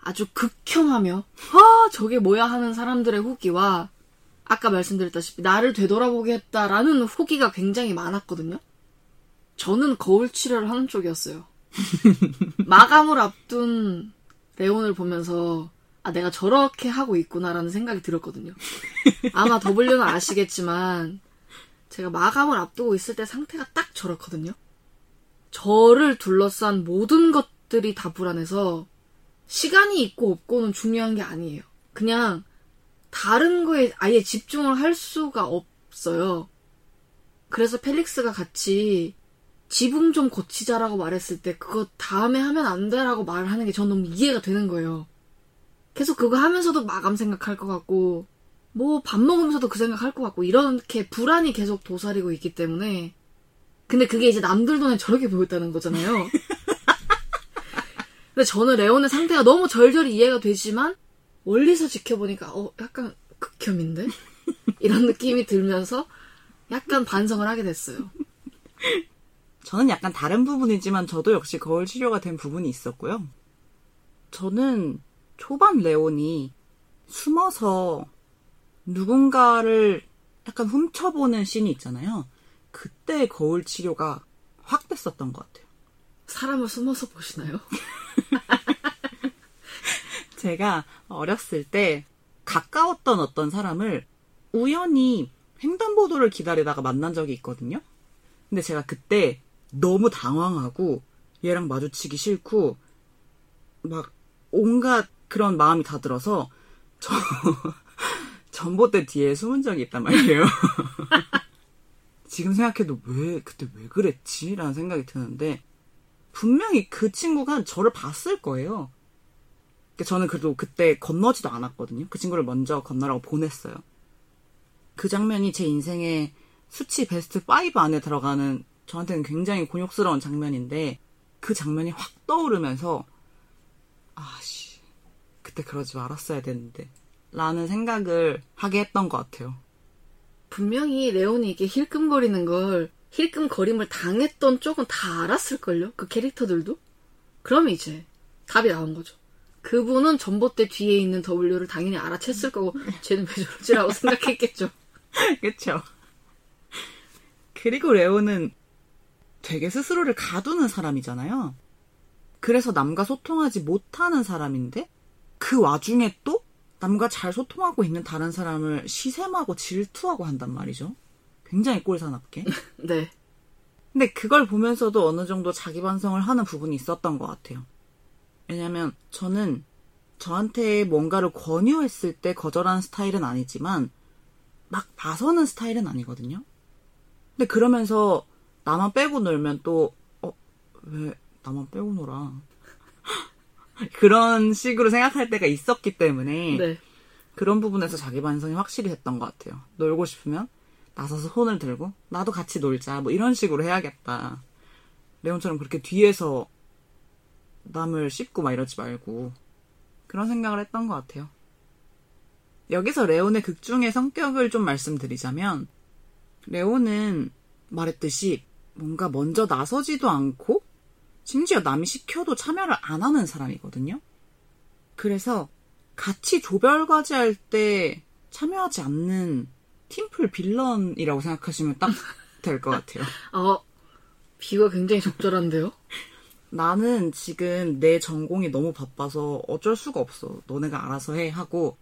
아주 극혐하며 아 저게 뭐야 하는 사람들의 후기와 아까 말씀드렸다시피 나를 되돌아보게 했다라는 후기가 굉장히 많았거든요. 저는 거울 치료를 하는 쪽이었어요. 마감을 앞둔 레온을 보면서 아 내가 저렇게 하고 있구나라는 생각이 들었거든요. 아마 더블유는 아시겠지만 제가 마감을 앞두고 있을 때 상태가 딱 저렇거든요. 저를 둘러싼 모든 것들이 다 불안해서 시간이 있고 없고는 중요한 게 아니에요. 그냥 다른 거에 아예 집중을 할 수가 없어요. 그래서 펠릭스가 같이 지붕 좀 고치자라고 말했을 때 그거 다음에 하면 안 돼라고 말하는 게전 너무 이해가 되는 거예요. 계속 그거 하면서도 마감 생각할 것 같고 뭐 밥 먹으면서도 그 생각할 것 같고 이렇게 불안이 계속 도사리고 있기 때문에 근데 그게 이제 남들 눈에 저렇게 보였다는 거잖아요. 근데 저는 레온의 상태가 너무 절절히 이해가 되지만 멀리서 지켜보니까 어 약간 극혐인데 이런 느낌이 들면서 약간 반성을 하게 됐어요. 저는 약간 다른 부분이지만 저도 역시 거울 치료가 된 부분이 있었고요. 저는 초반 레온이 숨어서 누군가를 약간 훔쳐보는 씬이 있잖아요. 그때 거울 치료가 확 됐었던 것 같아요. 사람을 숨어서 보시나요? 제가 어렸을 때 가까웠던 어떤 사람을 우연히 횡단보도를 기다리다가 만난 적이 있거든요. 근데 제가 그때 너무 당황하고 얘랑 마주치기 싫고 막 온갖 그런 마음이 다 들어서 저 전봇대 뒤에 숨은 적이 있단 말이에요. 지금 생각해도 왜 그때 왜 그랬지? 라는 생각이 드는데 분명히 그 친구가 저를 봤을 거예요. 그러니까 저는 그래도 그때 건너지도 않았거든요. 그 친구를 먼저 건너라고 보냈어요. 그 장면이 제 인생의 수치 베스트 5 안에 들어가는 저한테는 굉장히 곤욕스러운 장면인데 그 장면이 확 떠오르면서 아씨 그때 그러지 말았어야 됐는데 라는 생각을 하게 했던 것 같아요. 분명히 레온이 이게 힐끔거리는 걸 힐끔거림을 당했던 쪽은 다 알았을걸요? 그 캐릭터들도? 그러면 이제 답이 나온 거죠. 그분은 전봇대 뒤에 있는 W를 당연히 알아챘을 거고 쟤는 왜 저러지라고 생각했겠죠. 그쵸? 그리고 레오는 되게 스스로를 가두는 사람이잖아요. 그래서 남과 소통하지 못하는 사람인데 그 와중에 또 남과 잘 소통하고 있는 다른 사람을 시샘하고 질투하고 한단 말이죠. 굉장히 꼴사납게. 네. 근데 그걸 보면서도 어느 정도 자기 반성을 하는 부분이 있었던 것 같아요. 왜냐면 저는 저한테 뭔가를 권유했을 때 거절하는 스타일은 아니지만 막 나서는 스타일은 아니거든요. 근데 그러면서 나만 빼고 놀면 또, 어, 왜 나만 빼고 놀아? 그런 식으로 생각할 때가 있었기 때문에 네. 그런 부분에서 자기 반성이 확실히 됐던 것 같아요. 놀고 싶으면 나서서 손을 들고 나도 같이 놀자 뭐 이런 식으로 해야겠다. 레온처럼 그렇게 뒤에서 남을 씹고 막 이러지 말고 그런 생각을 했던 것 같아요. 여기서 레온의 극중의 성격을 좀 말씀드리자면 레온은 말했듯이 뭔가 먼저 나서지도 않고 심지어 남이 시켜도 참여를 안 하는 사람이거든요. 그래서 같이 조별 과제 할 때 참여하지 않는 팀플 빌런이라고 생각하시면 딱 될 것 같아요. 어, 비가 굉장히 적절한데요? 나는 지금 내 전공이 너무 바빠서 어쩔 수가 없어. 너네가 알아서 해. 하고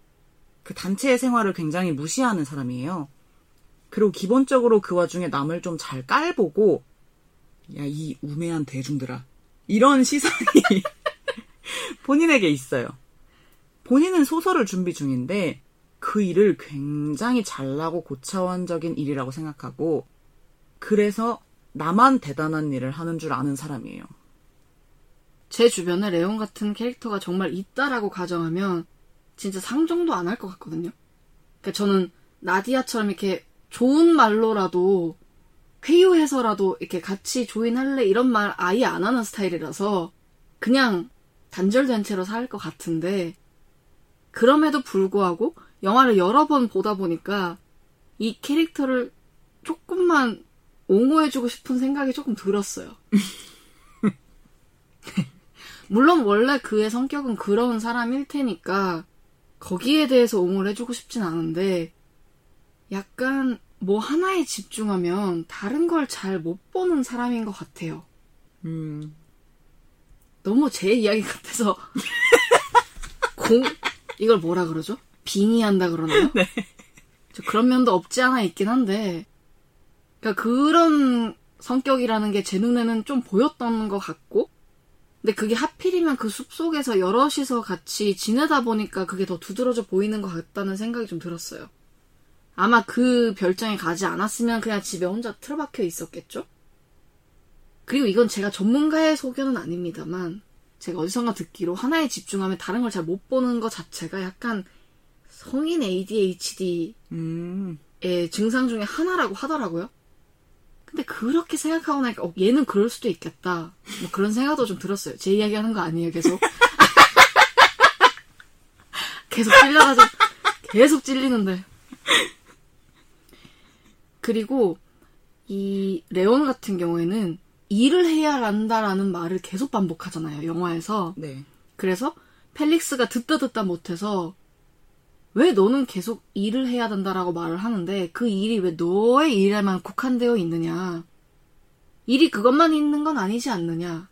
그 단체의 생활을 굉장히 무시하는 사람이에요. 그리고 기본적으로 그 와중에 남을 좀 잘 깔보고 야, 이 우매한 대중들아. 이런 시선이 본인에게 있어요. 본인은 소설을 준비 중인데 그 일을 굉장히 잘나고 고차원적인 일이라고 생각하고 그래서 나만 대단한 일을 하는 줄 아는 사람이에요. 제 주변에 레온 같은 캐릭터가 정말 있다라고 가정하면 진짜 상정도 안 할 것 같거든요. 그러니까 저는 나디아처럼 이렇게 좋은 말로라도 회유해서라도 이렇게 같이 조인할래 이런 말 아예 안 하는 스타일이라서 그냥 단절된 채로 살 것 같은데 그럼에도 불구하고 영화를 여러 번 보다 보니까 이 캐릭터를 조금만 옹호해주고 싶은 생각이 조금 들었어요. 물론 원래 그의 성격은 그런 사람일 테니까 거기에 대해서 옹호를 해주고 싶진 않은데 약간 뭐 하나에 집중하면 다른 걸 잘 못 보는 사람인 것 같아요. 음, 너무 제 이야기 같아서 공 이걸 뭐라 그러죠? 빙의한다 그러나요? 네. 저 그런 면도 없지 않아 있긴 한데 그러니까 그런 성격이라는 게 제 눈에는 좀 보였던 것 같고 근데 그게 하필이면 그 숲 속에서 여럿이서 같이 지내다 보니까 그게 더 두드러져 보이는 것 같다는 생각이 좀 들었어요. 아마 그 별장에 가지 않았으면 그냥 집에 혼자 틀어박혀 있었겠죠? 그리고 이건 제가 전문가의 소견은 아닙니다만 제가 어디선가 듣기로 하나에 집중하면 다른 걸 잘 못 보는 것 자체가 약간 성인 ADHD의 음, 증상 중에 하나라고 하더라고요. 근데 그렇게 생각하고 나니까 어, 얘는 그럴 수도 있겠다. 뭐 그런 생각도 좀 들었어요. 제 이야기 하는 거 아니에요, 계속. 계속 찔려가지고 계속 찔리는데. 그리고 이 레온 같은 경우에는 일을 해야 한다라는 말을 계속 반복하잖아요, 영화에서. 네. 그래서 펠릭스가 듣다 듣다 못해서 왜 너는 계속 일을 해야 된다라고 말을 하는데 그 일이 왜 너의 일에만 국한되어 있느냐. 일이 그것만 있는 건 아니지 않느냐.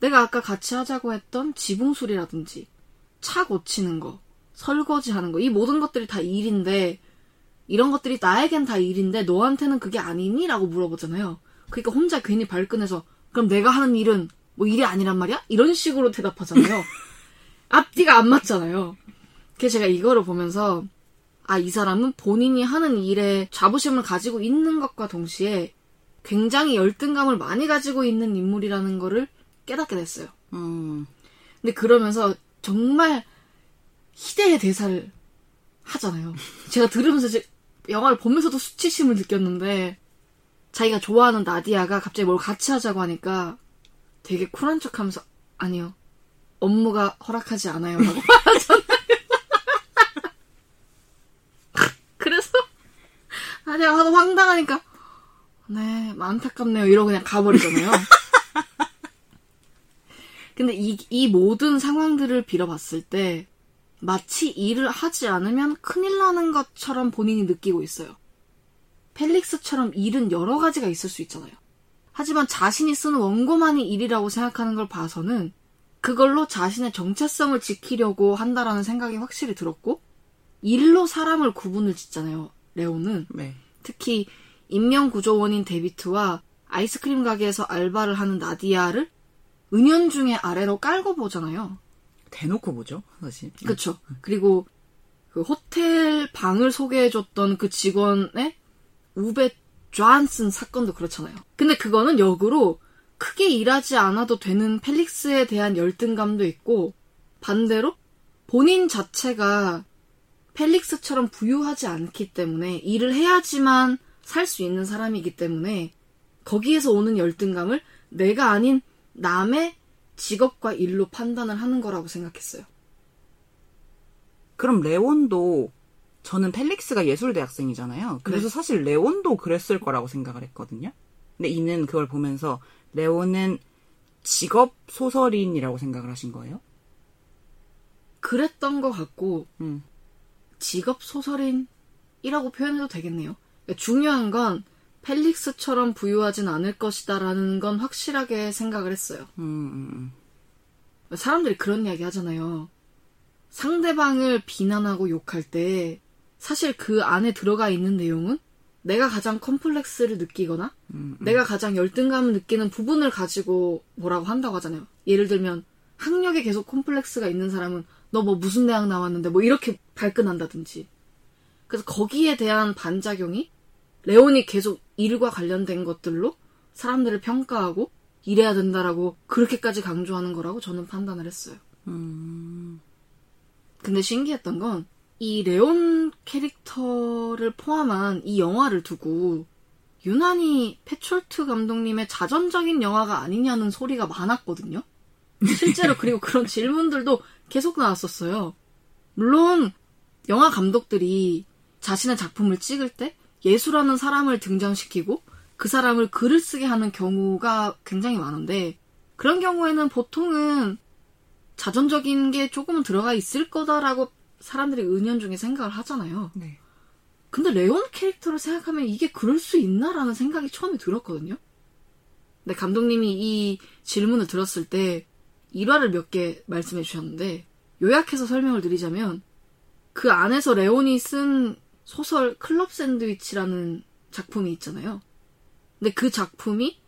내가 아까 같이 하자고 했던 지붕술이라든지 차 고치는 거, 설거지 하는 거, 이 모든 것들이 다 일인데 이런 것들이 나에겐 다 일인데 너한테는 그게 아니니? 라고 물어보잖아요. 그러니까 혼자 괜히 발끈해서 그럼 내가 하는 일은 뭐 일이 아니란 말이야? 이런 식으로 대답하잖아요. 앞뒤가 안 맞잖아요. 그래서 제가 이거를 보면서 아, 이 사람은 본인이 하는 일에 자부심을 가지고 있는 것과 동시에 굉장히 열등감을 많이 가지고 있는 인물이라는 거를 깨닫게 됐어요. 음. 근데 그러면서 정말 희대의 대사를 하잖아요. 제가 들으면서 제 영화를 보면서도 수치심을 느꼈는데 자기가 좋아하는 나디아가 갑자기 뭘 같이 하자고 하니까 되게 쿨한 척 하면서 아니요. 업무가 허락하지 않아요. 라고 말하잖아요. 그래서 나디아가 하도 황당하니까 네, 안타깝네요. 이러고 그냥 가버리잖아요. 근데 이, 이 모든 상황들을 빌어봤을 때 마치 일을 하지 않으면 큰일 나는 것처럼 본인이 느끼고 있어요. 펠릭스처럼 일은 여러 가지가 있을 수 있잖아요. 하지만 자신이 쓰는 원고만이 일이라고 생각하는 걸 봐서는 그걸로 자신의 정체성을 지키려고 한다라는 생각이 확실히 들었고 일로 사람을 구분을 짓잖아요. 레오는 네. 특히 인명구조원인 데비트와 아이스크림 가게에서 알바를 하는 나디아를 은연중에 아래로 깔고 보잖아요. 대놓고 보죠, 사실. 그쵸. 그리고 그 호텔 방을 소개해줬던 그 직원의 우베 존슨 사건도 그렇잖아요. 근데 그거는 역으로 크게 일하지 않아도 되는 펠릭스에 대한 열등감도 있고 반대로 본인 자체가 펠릭스처럼 부유하지 않기 때문에 일을 해야지만 살 수 있는 사람이기 때문에 거기에서 오는 열등감을 내가 아닌 남의 직업과 일로 판단을 하는 거라고 생각했어요. 그럼 레온도 저는 펠릭스가 예술대 학생이잖아요. 그래서 네. 사실 레온도 그랬을 거라고 생각을 했거든요. 근데 이는 그걸 보면서 레온은 직업 소설인이라고 생각을 하신 거예요? 그랬던 것 같고 음. 직업 소설인이라고 표현해도 되겠네요. 그러니까 중요한 건 펠릭스처럼 부유하진 않을 것이다라는 건 확실하게 생각을 했어요. 음, 음, 음. 사람들이 그런 이야기 하잖아요. 상대방을 비난하고 욕할 때 사실 그 안에 들어가 있는 내용은 내가 가장 컴플렉스를 느끼거나 음, 음. 내가 가장 열등감을 느끼는 부분을 가지고 뭐라고 한다고 하잖아요. 예를 들면 학력에 계속 콤플렉스가 있는 사람은 너 뭐 무슨 대학 나왔는데 뭐 이렇게 발끈한다든지. 그래서 거기에 대한 반작용이 레온이 계속 일과 관련된 것들로 사람들을 평가하고 일해야 된다라고 그렇게까지 강조하는 거라고 저는 판단을 했어요. 음. 근데 신기했던 건 이 레온 캐릭터를 포함한 이 영화를 두고 유난히 페촐트 감독님의 자전적인 영화가 아니냐는 소리가 많았거든요. 실제로 그리고 그런 질문들도 계속 나왔었어요. 물론 영화 감독들이 자신의 작품을 찍을 때 예수라는 사람을 등장시키고 그 사람을 글을 쓰게 하는 경우가 굉장히 많은데 그런 경우에는 보통은 자전적인 게 조금은 들어가 있을 거다라고 사람들이 은연중에 생각을 하잖아요. 네. 근데 레온 캐릭터를 생각하면 이게 그럴 수 있나라는 생각이 처음에 들었거든요. 근데 감독님이 이 질문을 들었을 때 일화를 몇 개 말씀해 주셨는데 요약해서 설명을 드리자면 그 안에서 레온이 쓴 소설 클럽 샌드위치라는 작품이 있잖아요. 근데 그 작품이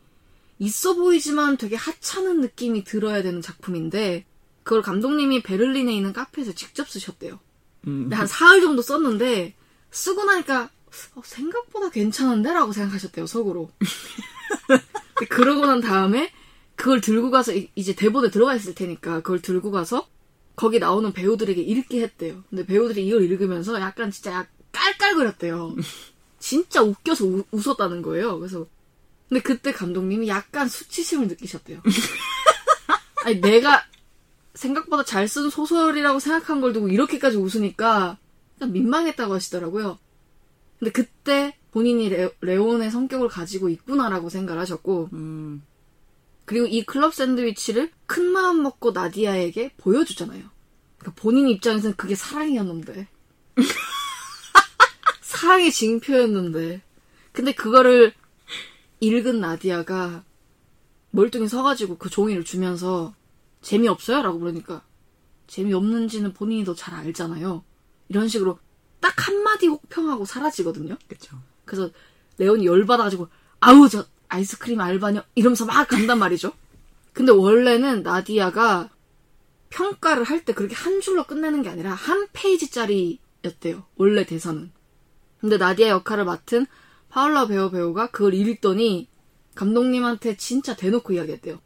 있어 보이지만 되게 하찮은 느낌이 들어야 되는 작품인데 그걸 감독님이 베를린에 있는 카페에서 직접 쓰셨대요. 음. 한 사흘 정도 썼는데 쓰고 나니까 어, 생각보다 괜찮은데? 라고 생각하셨대요, 속으로. 그러고 난 다음에 그걸 들고 가서 이- 이제 대본에 들어가 있을 테니까 그걸 들고 가서 거기 나오는 배우들에게 읽게 했대요. 근데 배우들이 이걸 읽으면서 약간 진짜 약 깔깔거렸대요. 진짜 웃겨서 우- 웃었다는 거예요. 그래서 근데 그때 감독님이 약간 수치심을 느끼셨대요. 아니 내가 생각보다 잘 쓴 소설이라고 생각한 걸 두고 이렇게까지 웃으니까 민망했다고 하시더라고요. 근데 그때 본인이 레, 레온의 성격을 가지고 있구나라고 생각을 하셨고 음. 그리고 이 클럽 샌드위치를 큰 마음 먹고 나디아에게 보여주잖아요. 그러니까 본인 입장에서는 그게 사랑이었는데. 사랑의 징표였는데. 근데 그거를 읽은 나디아가 멀뚱히 서가지고 그 종이를 주면서 재미없어요? 라고 그러니까 재미없는지는 본인이 더 잘 알잖아요. 이런 식으로 딱 한마디 혹평하고 사라지거든요. 그쵸. 그래서 레온이 열받아가지고 아우 저 아이스크림 알바녀 이러면서 막 간단 말이죠. 근데 원래는 나디아가 평가를 할 때 그렇게 한 줄로 끝내는 게 아니라 한 페이지짜리였대요. 원래 대사는. 근데 나디아 역할을 맡은 파울라 배우 배우가 그걸 읽더니 감독님한테 진짜 대놓고 이야기했대요.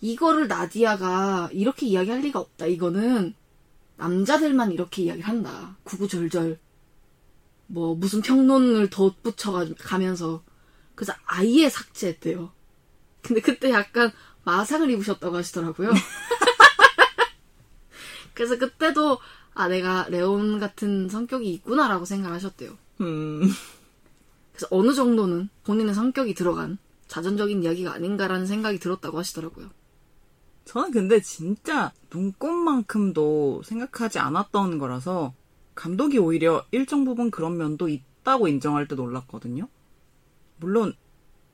이거를 나디아가 이렇게 이야기할 리가 없다. 이거는 남자들만 이렇게 이야기를 한다. 구구절절. 뭐 무슨 평론을 덧붙여 가면서 그래서 아예 삭제했대요. 근데 그때 약간 마상을 입으셨다고 하시더라고요. 그래서 그때도 아 내가 레온 같은 성격이 있구나라고 생각하셨대요. 음. 그래서 어느 정도는 본인의 성격이 들어간 자전적인 이야기가 아닌가라는 생각이 들었다고 하시더라고요. 저는 근데 진짜 눈꽃만큼도 생각하지 않았던 거라서 감독이 오히려 일정 부분 그런 면도 있다고 인정할 때 놀랐거든요. 물론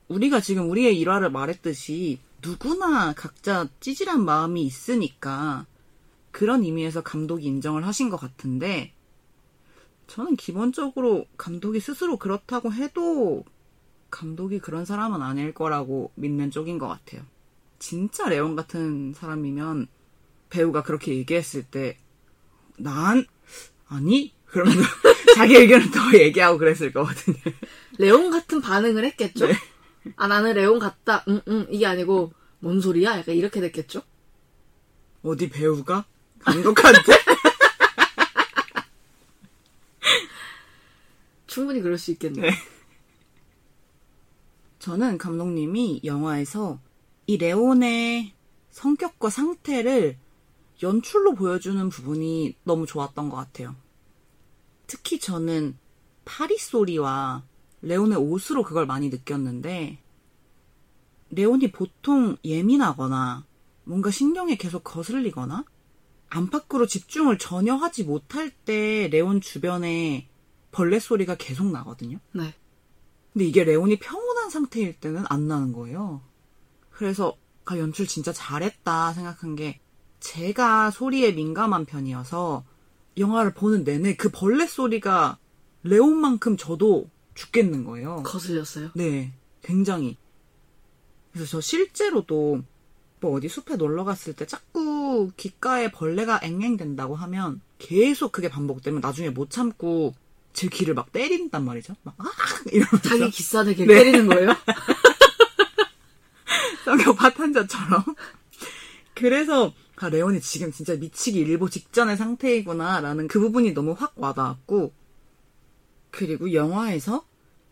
우리가 지금 우리의 일화를 말했듯이 누구나 각자 찌질한 마음이 있으니까 그런 의미에서 감독이 인정을 하신 것 같은데 저는 기본적으로 감독이 스스로 그렇다고 해도 감독이 그런 사람은 아닐 거라고 믿는 쪽인 것 같아요. 진짜 레온 같은 사람이면 배우가 그렇게 얘기했을 때, 난, 아니? 그러면 자기 의견을 더 얘기하고 그랬을 거거든요. 레온 같은 반응을 했겠죠? 네. 아, 나는 레온 같다. 응, 응. 이게 아니고, 뭔 소리야? 약간 이렇게 됐겠죠? 어디 배우가? 감독한테? 충분히 그럴 수 있겠네요. 네. 저는 감독님이 영화에서 이 레온의 성격과 상태를 연출로 보여주는 부분이 너무 좋았던 것 같아요. 특히 저는 파리 소리와 레온의 옷으로 그걸 많이 느꼈는데, 레온이 보통 예민하거나 뭔가 신경이 계속 거슬리거나 안팎으로 집중을 전혀 하지 못할 때 레온 주변에 벌레 소리가 계속 나거든요. 네. 근데 이게 레온이 평온한 상태일 때는 안 나는 거예요. 그래서 아, 연출 진짜 잘했다 생각한 게 제가 소리에 민감한 편이어서 영화를 보는 내내 그 벌레 소리가 레온만큼 저도 죽겠는 거예요. 거슬렸어요? 네, 굉장히. 그래서 저 실제로도 뭐 어디 숲에 놀러 갔을 때 자꾸 귓가에 벌레가 앵앵된다고 하면 계속 그게 반복되면 나중에 못 참고 제 귀를 막 때린단 말이죠. 막, 아! 이러면서. 자기 기싸대 개 네. 때리는 거예요? 성격 파탄자처럼. 그래서, 아, 레온이 지금 진짜 미치기 일보 직전의 상태이구나라는 그 부분이 너무 확 와닿았고, 그리고 영화에서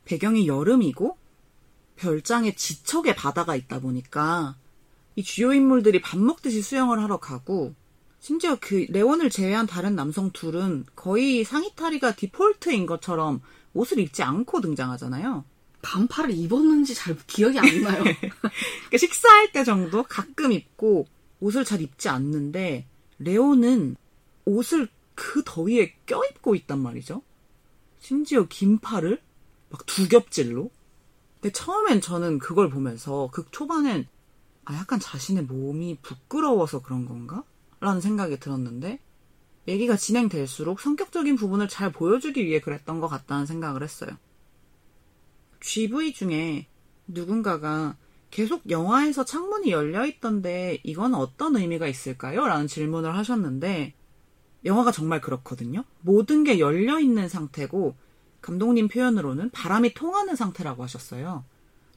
배경이 여름이고, 별장에 지척에 바다가 있다 보니까, 이 주요 인물들이 밥 먹듯이 수영을 하러 가고, 심지어 그 레온을 제외한 다른 남성 둘은 거의 상의탈의가 디폴트인 것처럼 옷을 입지 않고 등장하잖아요. 반팔을 입었는지 잘 기억이 안 나요. 그러니까 식사할 때 정도 가끔 입고 옷을 잘 입지 않는데 레오는 옷을 그 더위에 껴입고 있단 말이죠. 심지어 긴 팔을 막 두 겹질로. 근데 처음엔 저는 그걸 보면서 극 초반엔 아 약간 자신의 몸이 부끄러워서 그런 건가? 라는 생각이 들었는데 얘기가 진행될수록 성격적인 부분을 잘 보여주기 위해 그랬던 것 같다는 생각을 했어요. GV 중에 누군가가 계속 영화에서 창문이 열려 있던데 이건 어떤 의미가 있을까요? 라는 질문을 하셨는데 영화가 정말 그렇거든요. 모든 게 열려 있는 상태고 감독님 표현으로는 바람이 통하는 상태라고 하셨어요.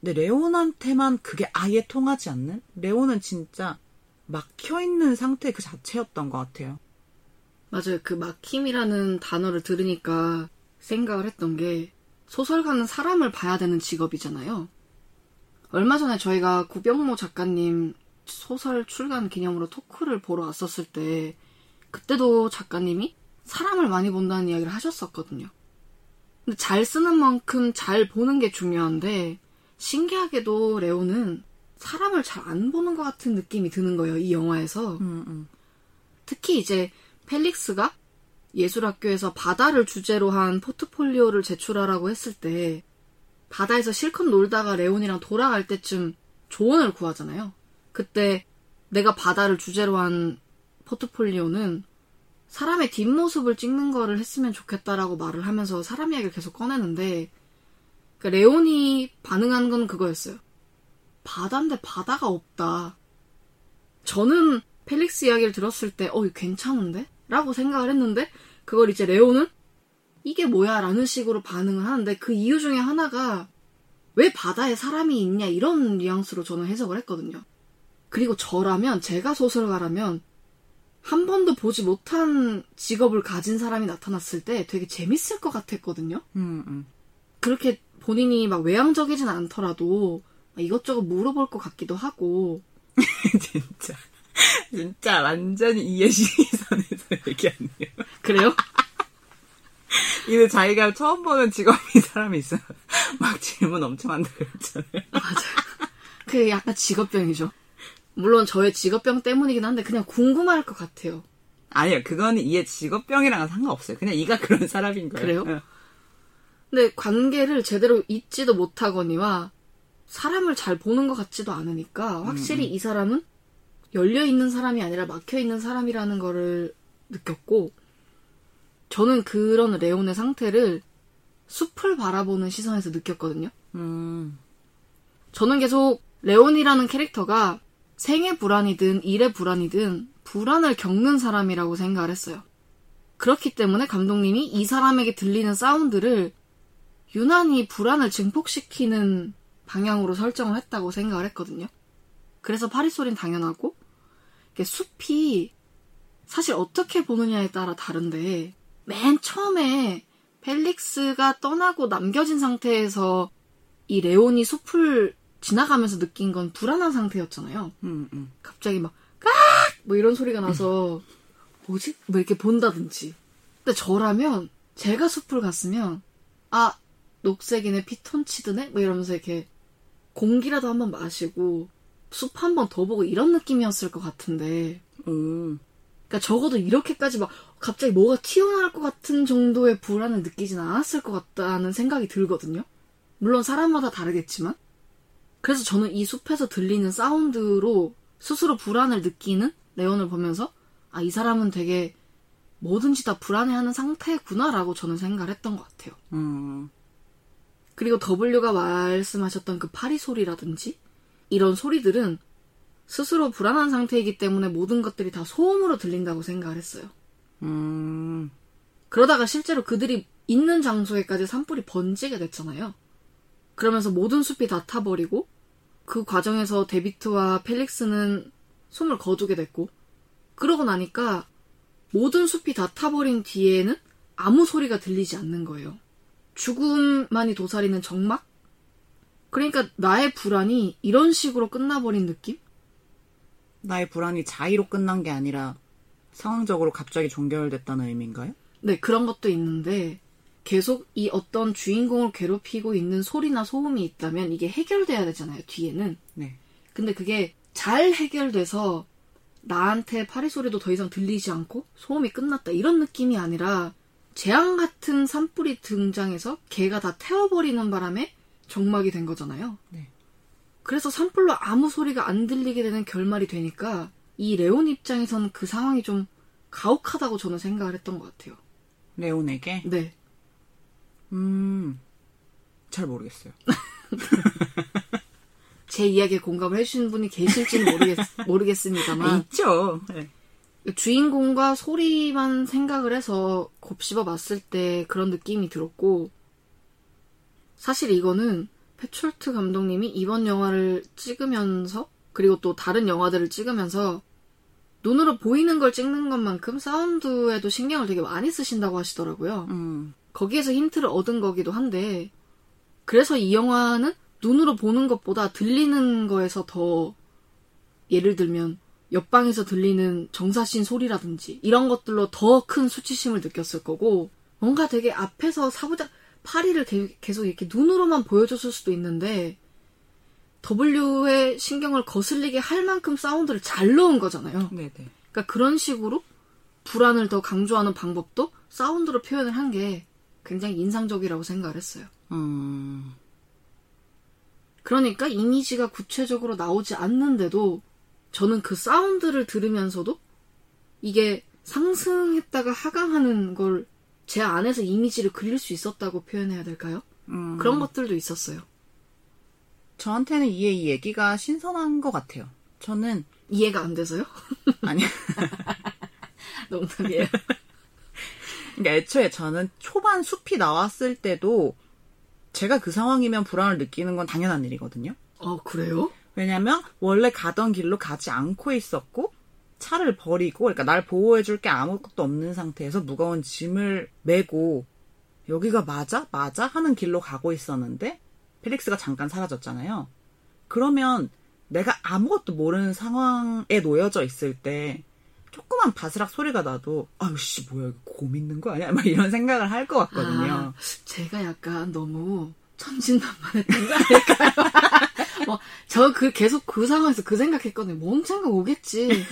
근데 레온한테만 그게 아예 통하지 않는? 레온은 진짜 막혀 있는 상태 그 자체였던 것 같아요. 맞아요. 그 막힘이라는 단어를 들으니까 생각을 했던 게 소설가는 사람을 봐야 되는 직업이잖아요. 얼마 전에 저희가 구병모 작가님 소설 출간 기념으로 토크를 보러 왔었을 때 그때도 작가님이 사람을 많이 본다는 이야기를 하셨었거든요. 근데 잘 쓰는 만큼 잘 보는 게 중요한데 신기하게도 레오는 사람을 잘 안 보는 것 같은 느낌이 드는 거예요. 이 영화에서. 음, 음. 특히 이제 펠릭스가 예술학교에서 바다를 주제로 한 포트폴리오를 제출하라고 했을 때 바다에서 실컷 놀다가 레온이랑 돌아갈 때쯤 조언을 구하잖아요. 그때 내가 바다를 주제로 한 포트폴리오는 사람의 뒷모습을 찍는 거를 했으면 좋겠다라고 말을 하면서 사람 이야기를 계속 꺼내는데 그 레온이 반응한 건 그거였어요. 바다인데 바다가 없다. 저는 펠릭스 이야기를 들었을 때, 어, 이거 괜찮은데? 라고 생각을 했는데, 그걸 이제 레오는 이게 뭐야? 라는 식으로 반응을 하는데, 그 이유 중에 하나가, 왜 바다에 사람이 있냐? 이런 뉘앙스로 저는 해석을 했거든요. 그리고 저라면, 제가 소설가라면, 한 번도 보지 못한 직업을 가진 사람이 나타났을 때 되게 재밌을 것 같았거든요. 음, 음. 그렇게 본인이 막 외향적이진 않더라도 이것저것 물어볼 것 같기도 하고 진짜. 진짜 완전히 이해시선에서 얘기하네요. 그래요? 이제 자기가 처음 보는 직업인 사람이 있어요. 막 질문 엄청 한다 그랬잖아요. 맞아요. 그게 약간 직업병이죠. 물론 저의 직업병 때문이긴 한데 그냥 궁금할 것 같아요. 아니요, 그거는 이해 직업병이랑은 상관없어요. 그냥 이가 그런 사람인 거예요. 그래요? 응. 근데 관계를 제대로 잊지도 못하거니와 사람을 잘 보는 것 같지도 않으니까 확실히 이 사람은 열려 있는 사람이 아니라 막혀 있는 사람이라는 거를 느꼈고 저는 그런 레온의 상태를 숲을 바라보는 시선에서 느꼈거든요. 음, 저는 계속 레온이라는 캐릭터가 생의 불안이든 일의 불안이든 불안을 겪는 사람이라고 생각을 했어요. 그렇기 때문에 감독님이 이 사람에게 들리는 사운드를 유난히 불안을 증폭시키는 방향으로 설정을 했다고 생각을 했거든요. 그래서 파리소린 당연하고 숲이 사실 어떻게 보느냐에 따라 다른데 맨 처음에 펠릭스가 떠나고 남겨진 상태에서 이 레온이 숲을 지나가면서 느낀 건 불안한 상태였잖아요. 음, 음. 갑자기 막, 깍! 뭐 이런 소리가 나서, 뭐지? 뭐 이렇게 본다든지. 근데 저라면, 제가 숲을 갔으면, 아, 녹색이네, 피톤치드네? 뭐 이러면서 이렇게, 공기라도 한번 마시고, 숲 한번 더 보고 이런 느낌이었을 것 같은데, 음. 그러니까 적어도 이렇게까지 막, 갑자기 뭐가 튀어나올 것 같은 정도의 불안을 느끼진 않았을 것 같다는 생각이 들거든요? 물론 사람마다 다르겠지만. 그래서 저는 이 숲에서 들리는 사운드로 스스로 불안을 느끼는 레온을 보면서 아, 이 사람은 되게 뭐든지 다 불안해하는 상태구나라고 저는 생각을 했던 것 같아요. 음. 그리고 W가 말씀하셨던 그 파리 소리라든지 이런 소리들은 스스로 불안한 상태이기 때문에 모든 것들이 다 소음으로 들린다고 생각을 했어요. 음. 그러다가 실제로 그들이 있는 장소에까지 산불이 번지게 됐잖아요. 그러면서 모든 숲이 다 타버리고 그 과정에서 데비트와 펠릭스는 숨을 거두게 됐고 그러고 나니까 모든 숲이 다 타버린 뒤에는 아무 소리가 들리지 않는 거예요. 죽음만이 도사리는 정막? 그러니까 나의 불안이 이런 식으로 끝나버린 느낌? 나의 불안이 자의로 끝난 게 아니라 상황적으로 갑자기 종결됐다는 의미인가요? 네, 그런 것도 있는데 계속 이 어떤 주인공을 괴롭히고 있는 소리나 소음이 있다면 이게 해결돼야 되잖아요, 뒤에는. 네. 근데 그게 잘 해결돼서 나한테 파리 소리도 더 이상 들리지 않고 소음이 끝났다 이런 느낌이 아니라 재앙 같은 산불이 등장해서 걔가 다 태워버리는 바람에 정막이 된 거잖아요. 네. 그래서 산불로 아무 소리가 안 들리게 되는 결말이 되니까 이 레온 입장에선 그 상황이 좀 가혹하다고 저는 생각을 했던 것 같아요. 레온에게? 네. 음. 잘 모르겠어요. 제 이야기에 공감을 해주신 분이 계실지는 모르겠, 모르겠습니다만 있죠. 네. 주인공과 소리만 생각을 해서 곱씹어 봤을 때 그런 느낌이 들었고 사실 이거는 패철트 감독님이 이번 영화를 찍으면서 그리고 또 다른 영화들을 찍으면서 눈으로 보이는 걸 찍는 것만큼 사운드에도 신경을 되게 많이 쓰신다고 하시더라고요. 음. 거기에서 힌트를 얻은 거기도 한데 그래서 이 영화는 눈으로 보는 것보다 들리는 거에서 더 예를 들면 옆방에서 들리는 정사신 소리라든지 이런 것들로 더 큰 수치심을 느꼈을 거고 뭔가 되게 앞에서 사부작 파리를 게- 계속 이렇게 눈으로만 보여줬을 수도 있는데 W의 신경을 거슬리게 할 만큼 사운드를 잘 넣은 거잖아요. 네네. 그러니까 그런 식으로 불안을 더 강조하는 방법도 사운드로 표현을 한 게 굉장히 인상적이라고 생각을 했어요. 음, 그러니까 이미지가 구체적으로 나오지 않는데도 저는 그 사운드를 들으면서도 이게 상승했다가 하강하는 걸 제 안에서 이미지를 그릴 수 있었다고 표현해야 될까요? 음. 그런 것들도 있었어요. 저한테는 이게 이 얘기가 신선한 것 같아요. 저는 이해가 안 돼서요? 아니 농담이에요. 그러니까 애초에 저는 초반 숲이 나왔을 때도 제가 그 상황이면 불안을 느끼는 건 당연한 일이거든요. 어, 그래요? 왜냐면 원래 가던 길로 가지 않고 있었고 차를 버리고 그러니까 날 보호해 줄 게 아무것도 없는 상태에서 무거운 짐을 메고 여기가 맞아? 맞아? 하는 길로 가고 있었는데 펠릭스가 잠깐 사라졌잖아요. 그러면 내가 아무것도 모르는 상황에 놓여져 있을 때 조그만 바스락 소리가 나도 아유 씨 뭐야 이거 곰 있는 거 아니야? 막 이런 생각을 할 것 같거든요. 아, 제가 약간 너무 천진난만했던 거 아닐까요? 뭐, 저 그, 계속 그 상황에서 그 생각했거든요. 뭐 언젠가 오겠지.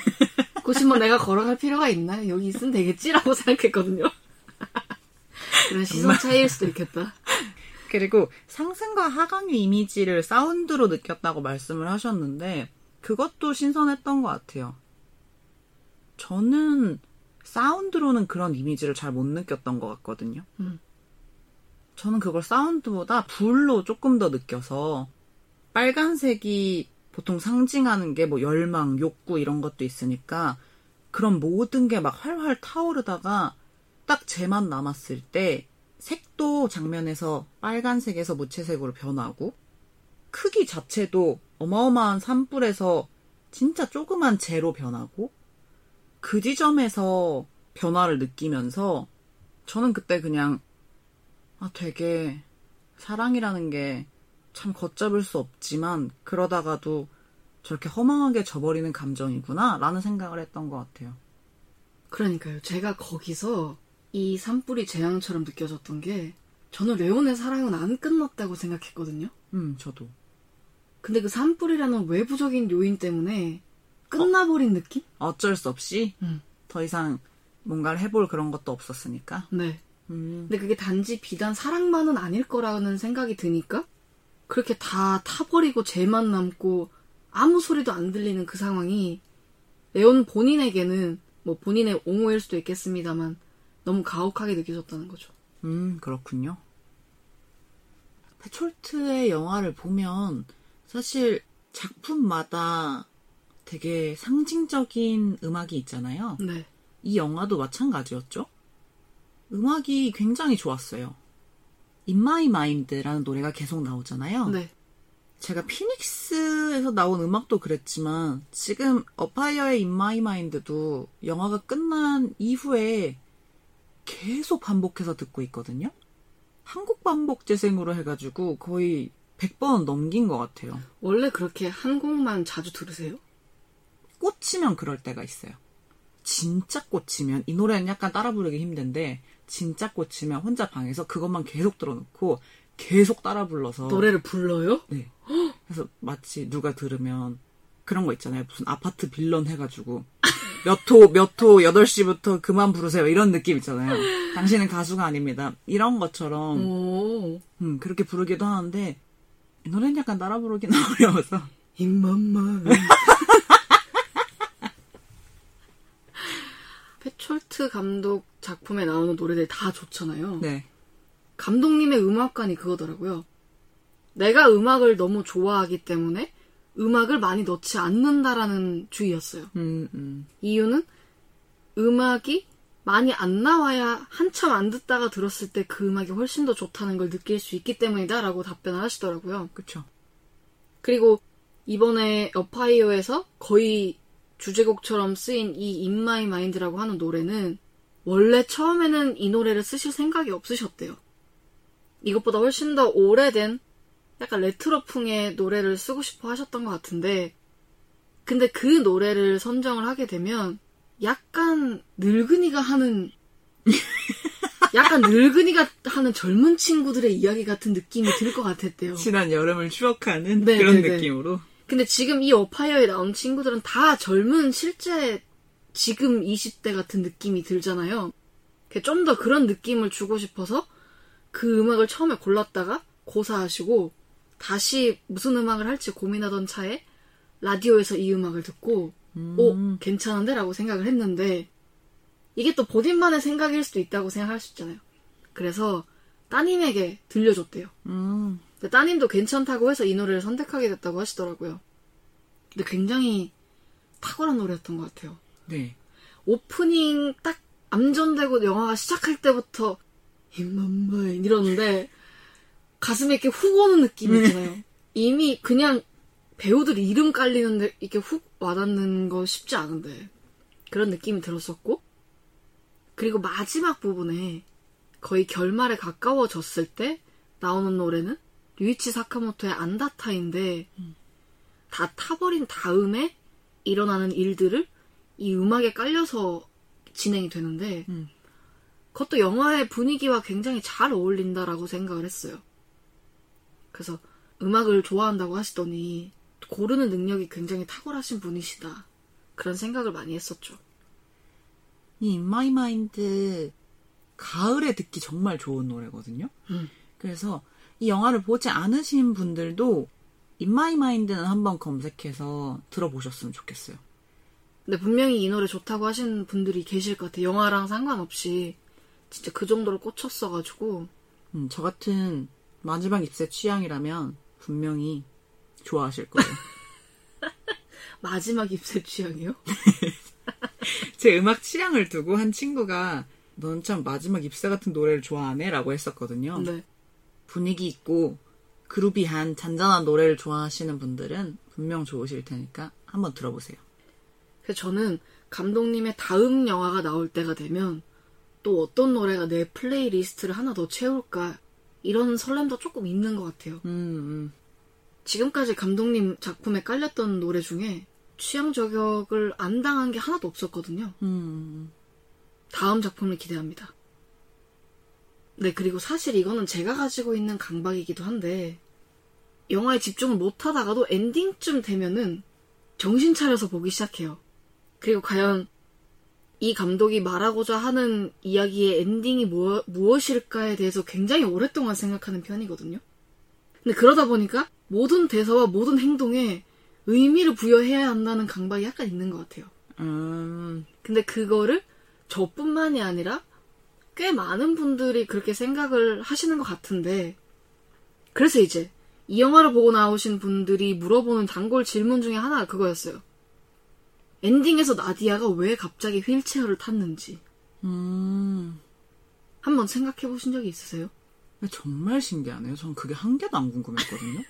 굳이 뭐 내가 걸어갈 필요가 있나? 여기 있으면 되겠지라고 생각했거든요. 그런 시선 차이일 수도 있겠다. 그리고 상승과 하강의 이미지를 사운드로 느꼈다고 말씀을 하셨는데 그것도 신선했던 것 같아요. 저는 사운드로는 그런 이미지를 잘 못 느꼈던 것 같거든요. 음. 저는 그걸 사운드보다 불로 조금 더 느껴서 빨간색이 보통 상징하는 게 뭐 열망, 욕구 이런 것도 있으니까 그런 모든 게 막 활활 타오르다가 딱 쟤만 남았을 때 색도 장면에서 빨간색에서 무채색으로 변하고 크기 자체도 어마어마한 산불에서 진짜 조그만 재로 변하고 그 지점에서 변화를 느끼면서 저는 그때 그냥 아 되게 사랑이라는 게 참 걷잡을 수 없지만 그러다가도 저렇게 허망하게 져버리는 감정이구나 라는 생각을 했던 것 같아요. 그러니까요. 제가 거기서 이 산불이 재앙처럼 느껴졌던 게 저는 레온의 사랑은 안 끝났다고 생각했거든요. 음 저도 근데 그 산불이라는 외부적인 요인 때문에 끝나버린 느낌? 어쩔 수 없이 음. 더 이상 뭔가를 해볼 그런 것도 없었으니까 네. 음, 근데 그게 단지 비단 사랑만은 아닐 거라는 생각이 드니까 그렇게 다 타버리고 쟤만 남고 아무 소리도 안 들리는 그 상황이 레온 본인에게는 뭐 본인의 옹호일 수도 있겠습니다만 너무 가혹하게 느껴졌다는 거죠. 음, 그렇군요. 페촐트의 영화를 보면 사실 작품마다 되게 상징적인 음악이 있잖아요. 네. 이 영화도 마찬가지였죠. 음악이 굉장히 좋았어요. In My Mind라는 노래가 계속 나오잖아요. 네. 제가 피닉스에서 나온 음악도 그랬지만 지금 어파이어의 In My Mind도 영화가 끝난 이후에 계속 반복해서 듣고 있거든요. 한국 반복 재생으로 해가지고 거의 100번 넘긴 것 같아요. 원래 그렇게 한 곡만 자주 들으세요? 꽂히면 그럴 때가 있어요. 진짜 꽂히면 이 노래는 약간 따라 부르기 힘든데 진짜 꽂히면 혼자 방에서 그것만 계속 들어놓고 계속 따라 불러서 노래를 불러요? 네. 그래서 마치 누가 들으면 그런 거 있잖아요. 무슨 아파트 빌런 해가지고 몇 호, 몇 호, 8시부터 그만 부르세요. 이런 느낌 있잖아요. 당신은 가수가 아닙니다. 이런 것처럼, 오. 음, 그렇게 부르기도 하는데, 이 노래는 약간 따라 부르기는 어려워서. 임만만. 페촐트 감독 작품에 나오는 노래들 다 좋잖아요. 네. 감독님의 음악관이 그거더라고요. 내가 음악을 너무 좋아하기 때문에 음악을 많이 넣지 않는다라는 주의였어요. 음, 음. 이유는 음악이 많이 안 나와야 한참 안 듣다가 들었을 때 그 음악이 훨씬 더 좋다는 걸 느낄 수 있기 때문이다라고 답변을 하시더라고요. 그쵸. 그리고 이번에 어파이어에서 거의 주제곡처럼 쓰인 이 In My Mind라고 하는 노래는 원래 처음에는 이 노래를 쓰실 생각이 없으셨대요. 이것보다 훨씬 더 오래된 약간 레트로풍의 노래를 쓰고 싶어 하셨던 것 같은데 근데 그 노래를 선정을 하게 되면 약간 늙은이가 하는 약간 늙은이가 하는 젊은 친구들의 이야기 같은 느낌이 들 것 같았대요. 지난 여름을 추억하는 네, 그런 네, 네. 느낌으로. 근데 지금 이 어파이어에 나온 친구들은 다 젊은 실제 지금 20대 같은 느낌이 들잖아요. 좀 더 그런 느낌을 주고 싶어서 그 음악을 처음에 골랐다가 고사하시고 다시 무슨 음악을 할지 고민하던 차에 라디오에서 이 음악을 듣고 음. 오 괜찮은데 라고 생각을 했는데 이게 또 본인만의 생각일 수도 있다고 생각할 수 있잖아요. 그래서 따님에게 들려줬대요. 음. 따님도 괜찮다고 해서 이 노래를 선택하게 됐다고 하시더라고요. 근데 굉장히 탁월한 노래였던 것 같아요. 네. 오프닝 딱 암전되고 영화가 시작할 때부터 힘만마인 이러는데 가슴에 이렇게 훅 오는 느낌 있잖아요. 이미 그냥 배우들 이름 깔리는데 이렇게 훅 와닿는 거 쉽지 않은데 그런 느낌이 들었었고 그리고 마지막 부분에 거의 결말에 가까워졌을 때 나오는 노래는 류이치 사카모토의 안다타인데 다 타버린 다음에 일어나는 일들을 이 음악에 깔려서 진행이 되는데 음. 그것도 영화의 분위기와 굉장히 잘 어울린다라고 생각을 했어요. 그래서 음악을 좋아한다고 하시더니 고르는 능력이 굉장히 탁월하신 분이시다. 그런 생각을 많이 했었죠. 이 In My Mind 가을에 듣기 정말 좋은 노래거든요. 음. 그래서 이 영화를 보지 않으신 분들도 In My Mind는 한번 검색해서 들어보셨으면 좋겠어요. 근데 분명히 이 노래 좋다고 하시는 분들이 계실 것 같아요. 영화랑 상관없이 진짜 그 정도로 꽂혔어가지고 음, 저 같은 마지막 입새 취향이라면 분명히 좋아하실 거예요. 마지막 입새 취향이요? 제 음악 취향을 두고 한 친구가 넌 참 마지막 잎새 같은 노래를 좋아하네? 라고 했었거든요. 네. 분위기 있고 groovy한 잔잔한 노래를 좋아하시는 분들은 분명 좋으실 테니까 한번 들어보세요. 그래서 저는 감독님의 다음 영화가 나올 때가 되면 또 어떤 노래가 내 playlist를 하나 더 채울까 이런 설렘도 조금 있는 것 같아요. 음, 지금까지 감독님 작품에 깔렸던 노래 중에 취향 저격을 안 당한 게 하나도 없었거든요. 음, 음. 다음 작품을 기대합니다. 네, 그리고 사실 이거는 제가 가지고 있는 강박이기도 한데, 영화에 집중을 못 하다가도 엔딩쯤 되면은 정신 차려서 보기 시작해요. 그리고 과연 이 감독이 말하고자 하는 이야기의 엔딩이 뭐, 무엇일까에 대해서 굉장히 오랫동안 생각하는 편이거든요. 근데 그러다 보니까 모든 대사와 모든 행동에 의미를 부여해야 한다는 강박이 약간 있는 것 같아요. 음, 근데 그거를 저뿐만이 아니라 꽤 많은 분들이 그렇게 생각을 하시는 것 같은데 그래서 이제 이 영화를 보고 나오신 분들이 물어보는 단골 질문 중에 하나가 그거였어요. 엔딩에서 나디아가 왜 갑자기 휠체어를 탔는지 음. 한번 생각해 보신 적이 있으세요? 정말 신기하네요. 전 그게 한 개도 안 궁금했거든요.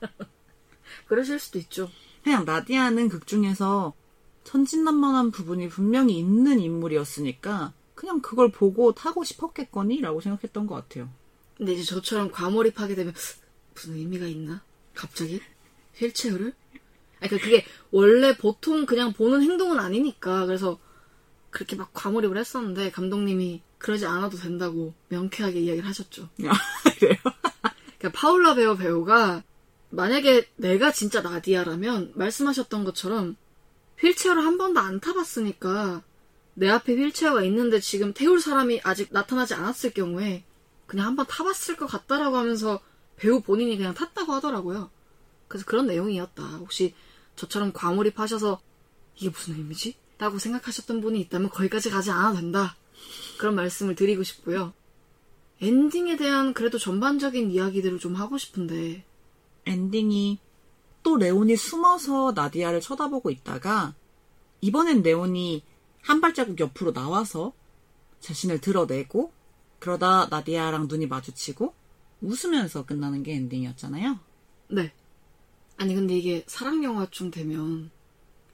그러실 수도 있죠. 그냥 나디아는 극 중에서 천진난만한 부분이 분명히 있는 인물이었으니까 그냥 그걸 보고 타고 싶었겠거니 라고 생각했던 것 같아요. 근데 이제 저처럼 과몰입하게 되면 무슨 의미가 있나? 갑자기 휠체어를? 그러니까 그게 원래 보통 그냥 보는 행동은 아니니까 그래서 그렇게 막 과몰입을 했었는데 감독님이 그러지 않아도 된다고 명쾌하게 이야기를 하셨죠. 아, 그래요? 그러니까 파울라 베어 배우가 만약에 내가 진짜 나디아라면 말씀하셨던 것처럼 휠체어를 한 번도 안 타봤으니까 내 앞에 휠체어가 있는데 지금 태울 사람이 아직 나타나지 않았을 경우에 그냥 한번 타봤을 것 같다라고 하면서 배우 본인이 그냥 탔다고 하더라고요. 그래서 그런 내용이었다. 혹시 저처럼 과몰입하셔서 이게 무슨 의미지? 라고 생각하셨던 분이 있다면 거기까지 가지 않아도 된다. 그런 말씀을 드리고 싶고요. 엔딩에 대한 그래도 전반적인 이야기들을 좀 하고 싶은데 엔딩이 또 레온이 숨어서 나디아를 쳐다보고 있다가 이번엔 레온이 한 발자국 옆으로 나와서 자신을 드러내고 그러다 나디아랑 눈이 마주치고 웃으면서 끝나는 게 엔딩이었잖아요. 네. 아니 근데 이게 사랑 영화쯤 되면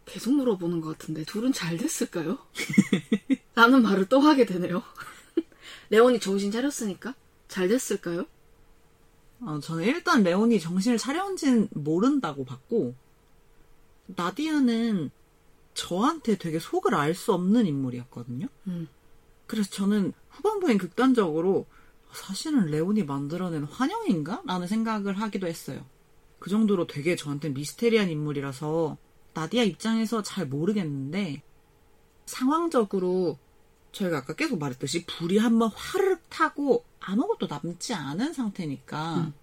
계속 물어보는 것 같은데 둘은 잘 됐을까요? 라는 말을 또 하게 되네요. 레온이 정신 차렸으니까 잘 됐을까요? 어, 저는 일단 레온이 정신을 차려온지는 모른다고 봤고 나디아는 저한테 되게 속을 알 수 없는 인물이었거든요. 음. 그래서 저는 후반부엔 극단적으로 사실은 레온이 만들어낸 환영인가? 라는 생각을 하기도 했어요. 그 정도로 되게 저한테 미스테리한 인물이라서 나디아 입장에서 잘 모르겠는데 상황적으로 저희가 아까 계속 말했듯이 불이 한번 화르륵 타고 아무것도 남지 않은 상태니까 음.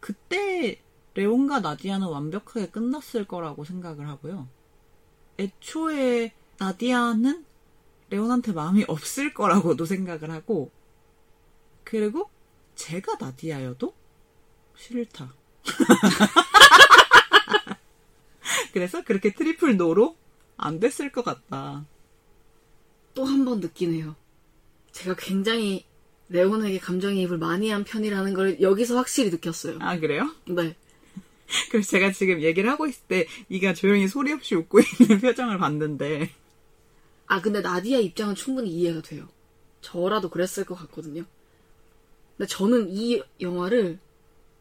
그때 레온과 나디아는 완벽하게 끝났을 거라고 생각을 하고요. 애초에 나디아는 레온한테 마음이 없을 거라고도 생각을 하고 그리고 제가 나디아여도 싫다. 그래서 그렇게 triple no로 안 됐을 것 같다. 또 한 번 느끼네요. 제가 굉장히 레온에게 감정이입을 많이 한 편이라는 걸 여기서 확실히 느꼈어요. 아 그래요? 네. 그래서 제가 지금 얘기를 하고 있을 때 이가 조용히 소리 없이 웃고 있는 표정을 봤는데 아, 근데 나디아 입장은 충분히 이해가 돼요. 저라도 그랬을 것 같거든요. 근데 저는 이 영화를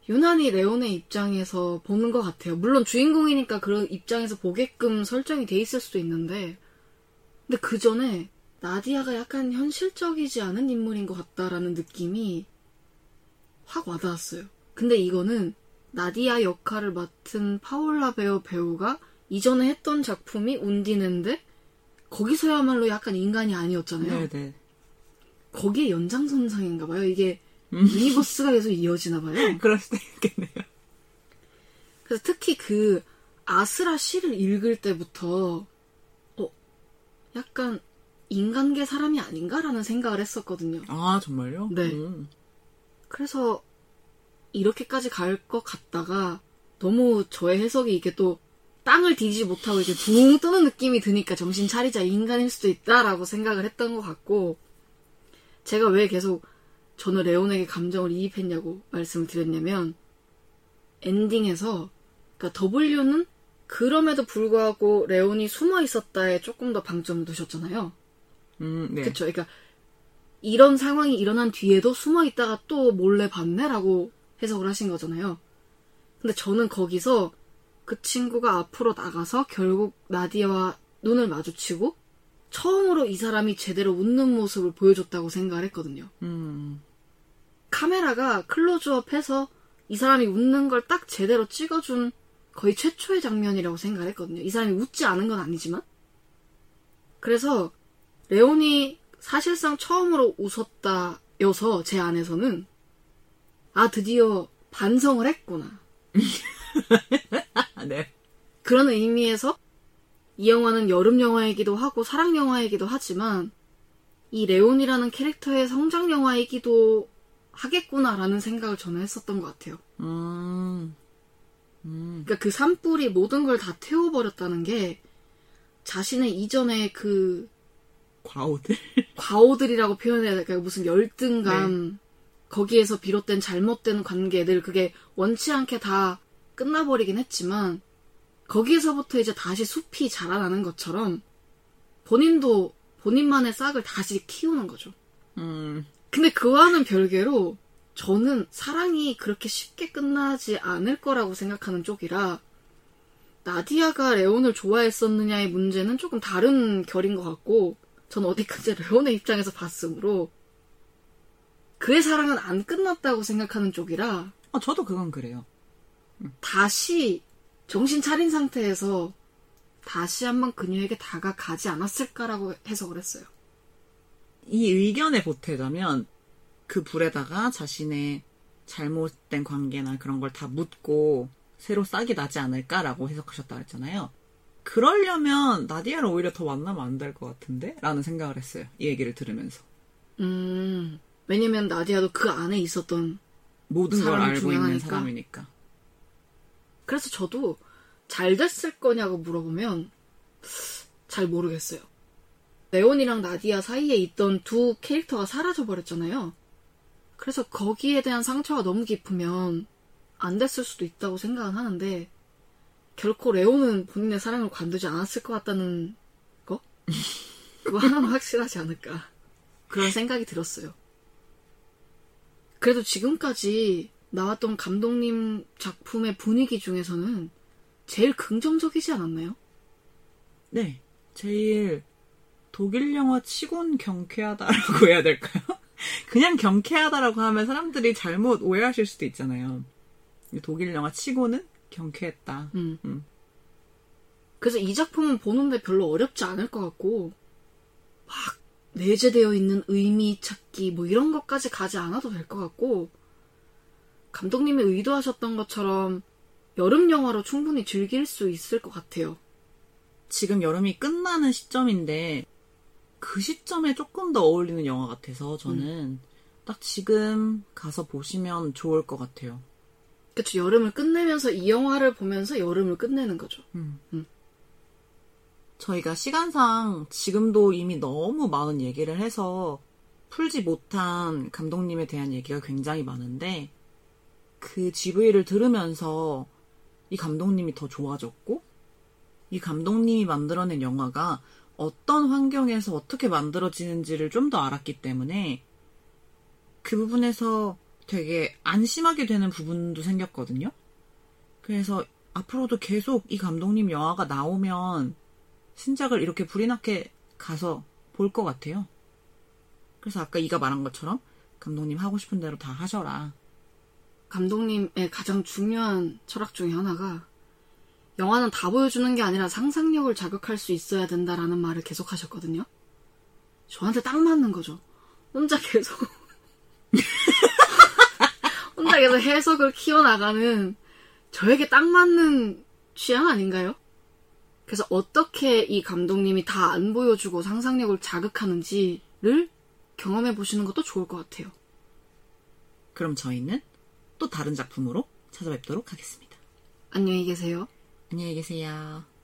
유난히 레온의 입장에서 보는 것 같아요. 물론 주인공이니까 그런 입장에서 보게끔 설정이 돼 있을 수도 있는데, 근데 그 전에 나디아가 약간 현실적이지 않은 인물인 것 같다라는 느낌이 확 와닿았어요. 근데 이거는 나디아 역할을 맡은 파올라 배우 배우가 이전에 했던 작품이 운디넨데 거기서야말로 약간 인간이 아니었잖아요. 네네 거기에 연장선상인가 봐요. 이게 universe가 계속 이어지나 봐요. 그럴 수도 있겠네요. 그래서 특히 그 아스라 시를 읽을 때부터 어 약간 인간계 사람이 아닌가라는 생각을 했었거든요. 아 정말요? 네. 음. 그래서 이렇게까지 갈 것 같다가 너무 저의 해석이 이게 또 땅을 디지 못하고 이렇게 붕 뜨는 느낌이 드니까 정신 차리자 인간일 수도 있다라고 생각을 했던 것 같고 제가 왜 계속 저는 레온에게 감정을 이입했냐고 말씀을 드렸냐면 엔딩에서 그러니까 W는 그럼에도 불구하고 레온이 숨어 있었다에 조금 더 방점을 두셨잖아요. 음, 네. 그쵸. 그러니까 이런 상황이 일어난 뒤에도 숨어 있다가 또 몰래 봤네라고 해석을 하신 거잖아요. 근데 저는 거기서 그 친구가 앞으로 나가서 결국 나디아와 눈을 마주치고 처음으로 이 사람이 제대로 웃는 모습을 보여줬다고 생각을 했거든요. 음, 카메라가 클로즈업 해서 이 사람이 웃는 걸 딱 제대로 찍어준 거의 최초의 장면이라고 생각을 했거든요. 이 사람이 웃지 않은 건 아니지만. 그래서 레온이 사실상 처음으로 웃었다여서 제 안에서는 아 드디어 반성을 했구나. 아, 네. 그런 의미에서 이 영화는 여름 영화이기도 하고 사랑 영화이기도 하지만 이 레온이라는 캐릭터의 성장 영화이기도 하겠구나라는 생각을 저는 했었던 것 같아요. 음, 음, 그러니까 그 산불이 모든 걸 다 태워버렸다는 게 자신의 이전의 그 과오들. 과오들이라고 표현해야 될까요? 무슨 열등감, 거기에서 비롯된 잘못된 관계들, 그게 원치 않게 다 끝나버리긴 했지만, 거기에서부터 이제 다시 숲이 자라나는 것처럼, 본인도 본인만의 싹을 다시 키우는 거죠. 음, 근데 그와는 별개로, 저는 사랑이 그렇게 쉽게 끝나지 않을 거라고 생각하는 쪽이라, 나디아가 레온을 좋아했었느냐의 문제는 조금 다른 결인 것 같고, 전 어디까지 레온의 입장에서 봤으므로 그의 사랑은 안 끝났다고 생각하는 쪽이라 어, 저도 그건 그래요. 다시 정신 차린 상태에서 다시 한번 그녀에게 다가가지 않았을까라고 해석을 했어요. 이 의견에 보태자면 그 불에다가 자신의 잘못된 관계나 그런 걸 다 묻고 새로 싹이 나지 않을까라고 해석하셨다 그랬잖아요. 그러려면 나디아를 오히려 더 만나면 안 될 것 같은데? 라는 생각을 했어요. 이 얘기를 들으면서. 음, 왜냐면 나디아도 그 안에 있었던 모든 걸 사람 알고 있는 하나니까. 사람이니까. 그래서 저도 잘 됐을 거냐고 물어보면 잘 모르겠어요. 레온이랑 나디아 사이에 있던 두 캐릭터가 사라져 버렸잖아요. 그래서 거기에 대한 상처가 너무 깊으면 안 됐을 수도 있다고 생각은 하는데 결코 레온은 본인의 사랑을 관두지 않았을 것 같다는 거? 그거 하나는 확실하지 않을까. 그런 생각이 들었어요. 그래도 지금까지 나왔던 감독님 작품의 분위기 중에서는 제일 긍정적이지 않았나요? 네. 제일 독일 영화 치곤 경쾌하다라고 해야 될까요? 그냥 경쾌하다라고 하면 사람들이 잘못 오해하실 수도 있잖아요. 독일 영화 치고는 경쾌했다. 음. 음. 그래서 이 작품은 보는데 별로 어렵지 않을 것 같고 막 내재되어 있는 의미 찾기 뭐 이런 것까지 가지 않아도 될 것 같고 감독님이 의도하셨던 것처럼 여름 영화로 충분히 즐길 수 있을 것 같아요. 지금 여름이 끝나는 시점인데 그 시점에 조금 더 어울리는 영화 같아서 저는 딱 지금 가서 보시면 좋을 것 같아요. 그쵸 여름을 끝내면서 이 영화를 보면서 여름을 끝내는 거죠. 저희가 시간상 지금도 이미 너무 많은 얘기를 해서 풀지 못한 감독님에 대한 얘기가 굉장히 많은데 그 GV를 들으면서 이 감독님이 더 좋아졌고 이 감독님이 만들어낸 영화가 어떤 환경에서 어떻게 만들어지는지를 좀 더 알았기 때문에 그 부분에서 되게 안심하게 되는 부분도 생겼거든요. 그래서 앞으로도 계속 이 감독님 영화가 나오면 신작을 이렇게 불이 나게 가서 볼 것 같아요. 그래서 아까 이가 말한 것처럼 감독님 하고 싶은 대로 다 하셔라. 감독님의 가장 중요한 철학 중에 하나가 영화는 다 보여주는 게 아니라 상상력을 자극할 수 있어야 된다라는 말을 계속 하셨거든요. 저한테 딱 맞는 거죠. 혼자 계속 혼자 계속 해석을 키워나가는 저에게 딱 맞는 취향 아닌가요? 그래서 어떻게 이 감독님이 다 안 보여주고 상상력을 자극하는지를 경험해 보시는 것도 좋을 것 같아요. 그럼 저희는 또 다른 작품으로 찾아뵙도록 하겠습니다. 안녕히 계세요. 안녕히 계세요.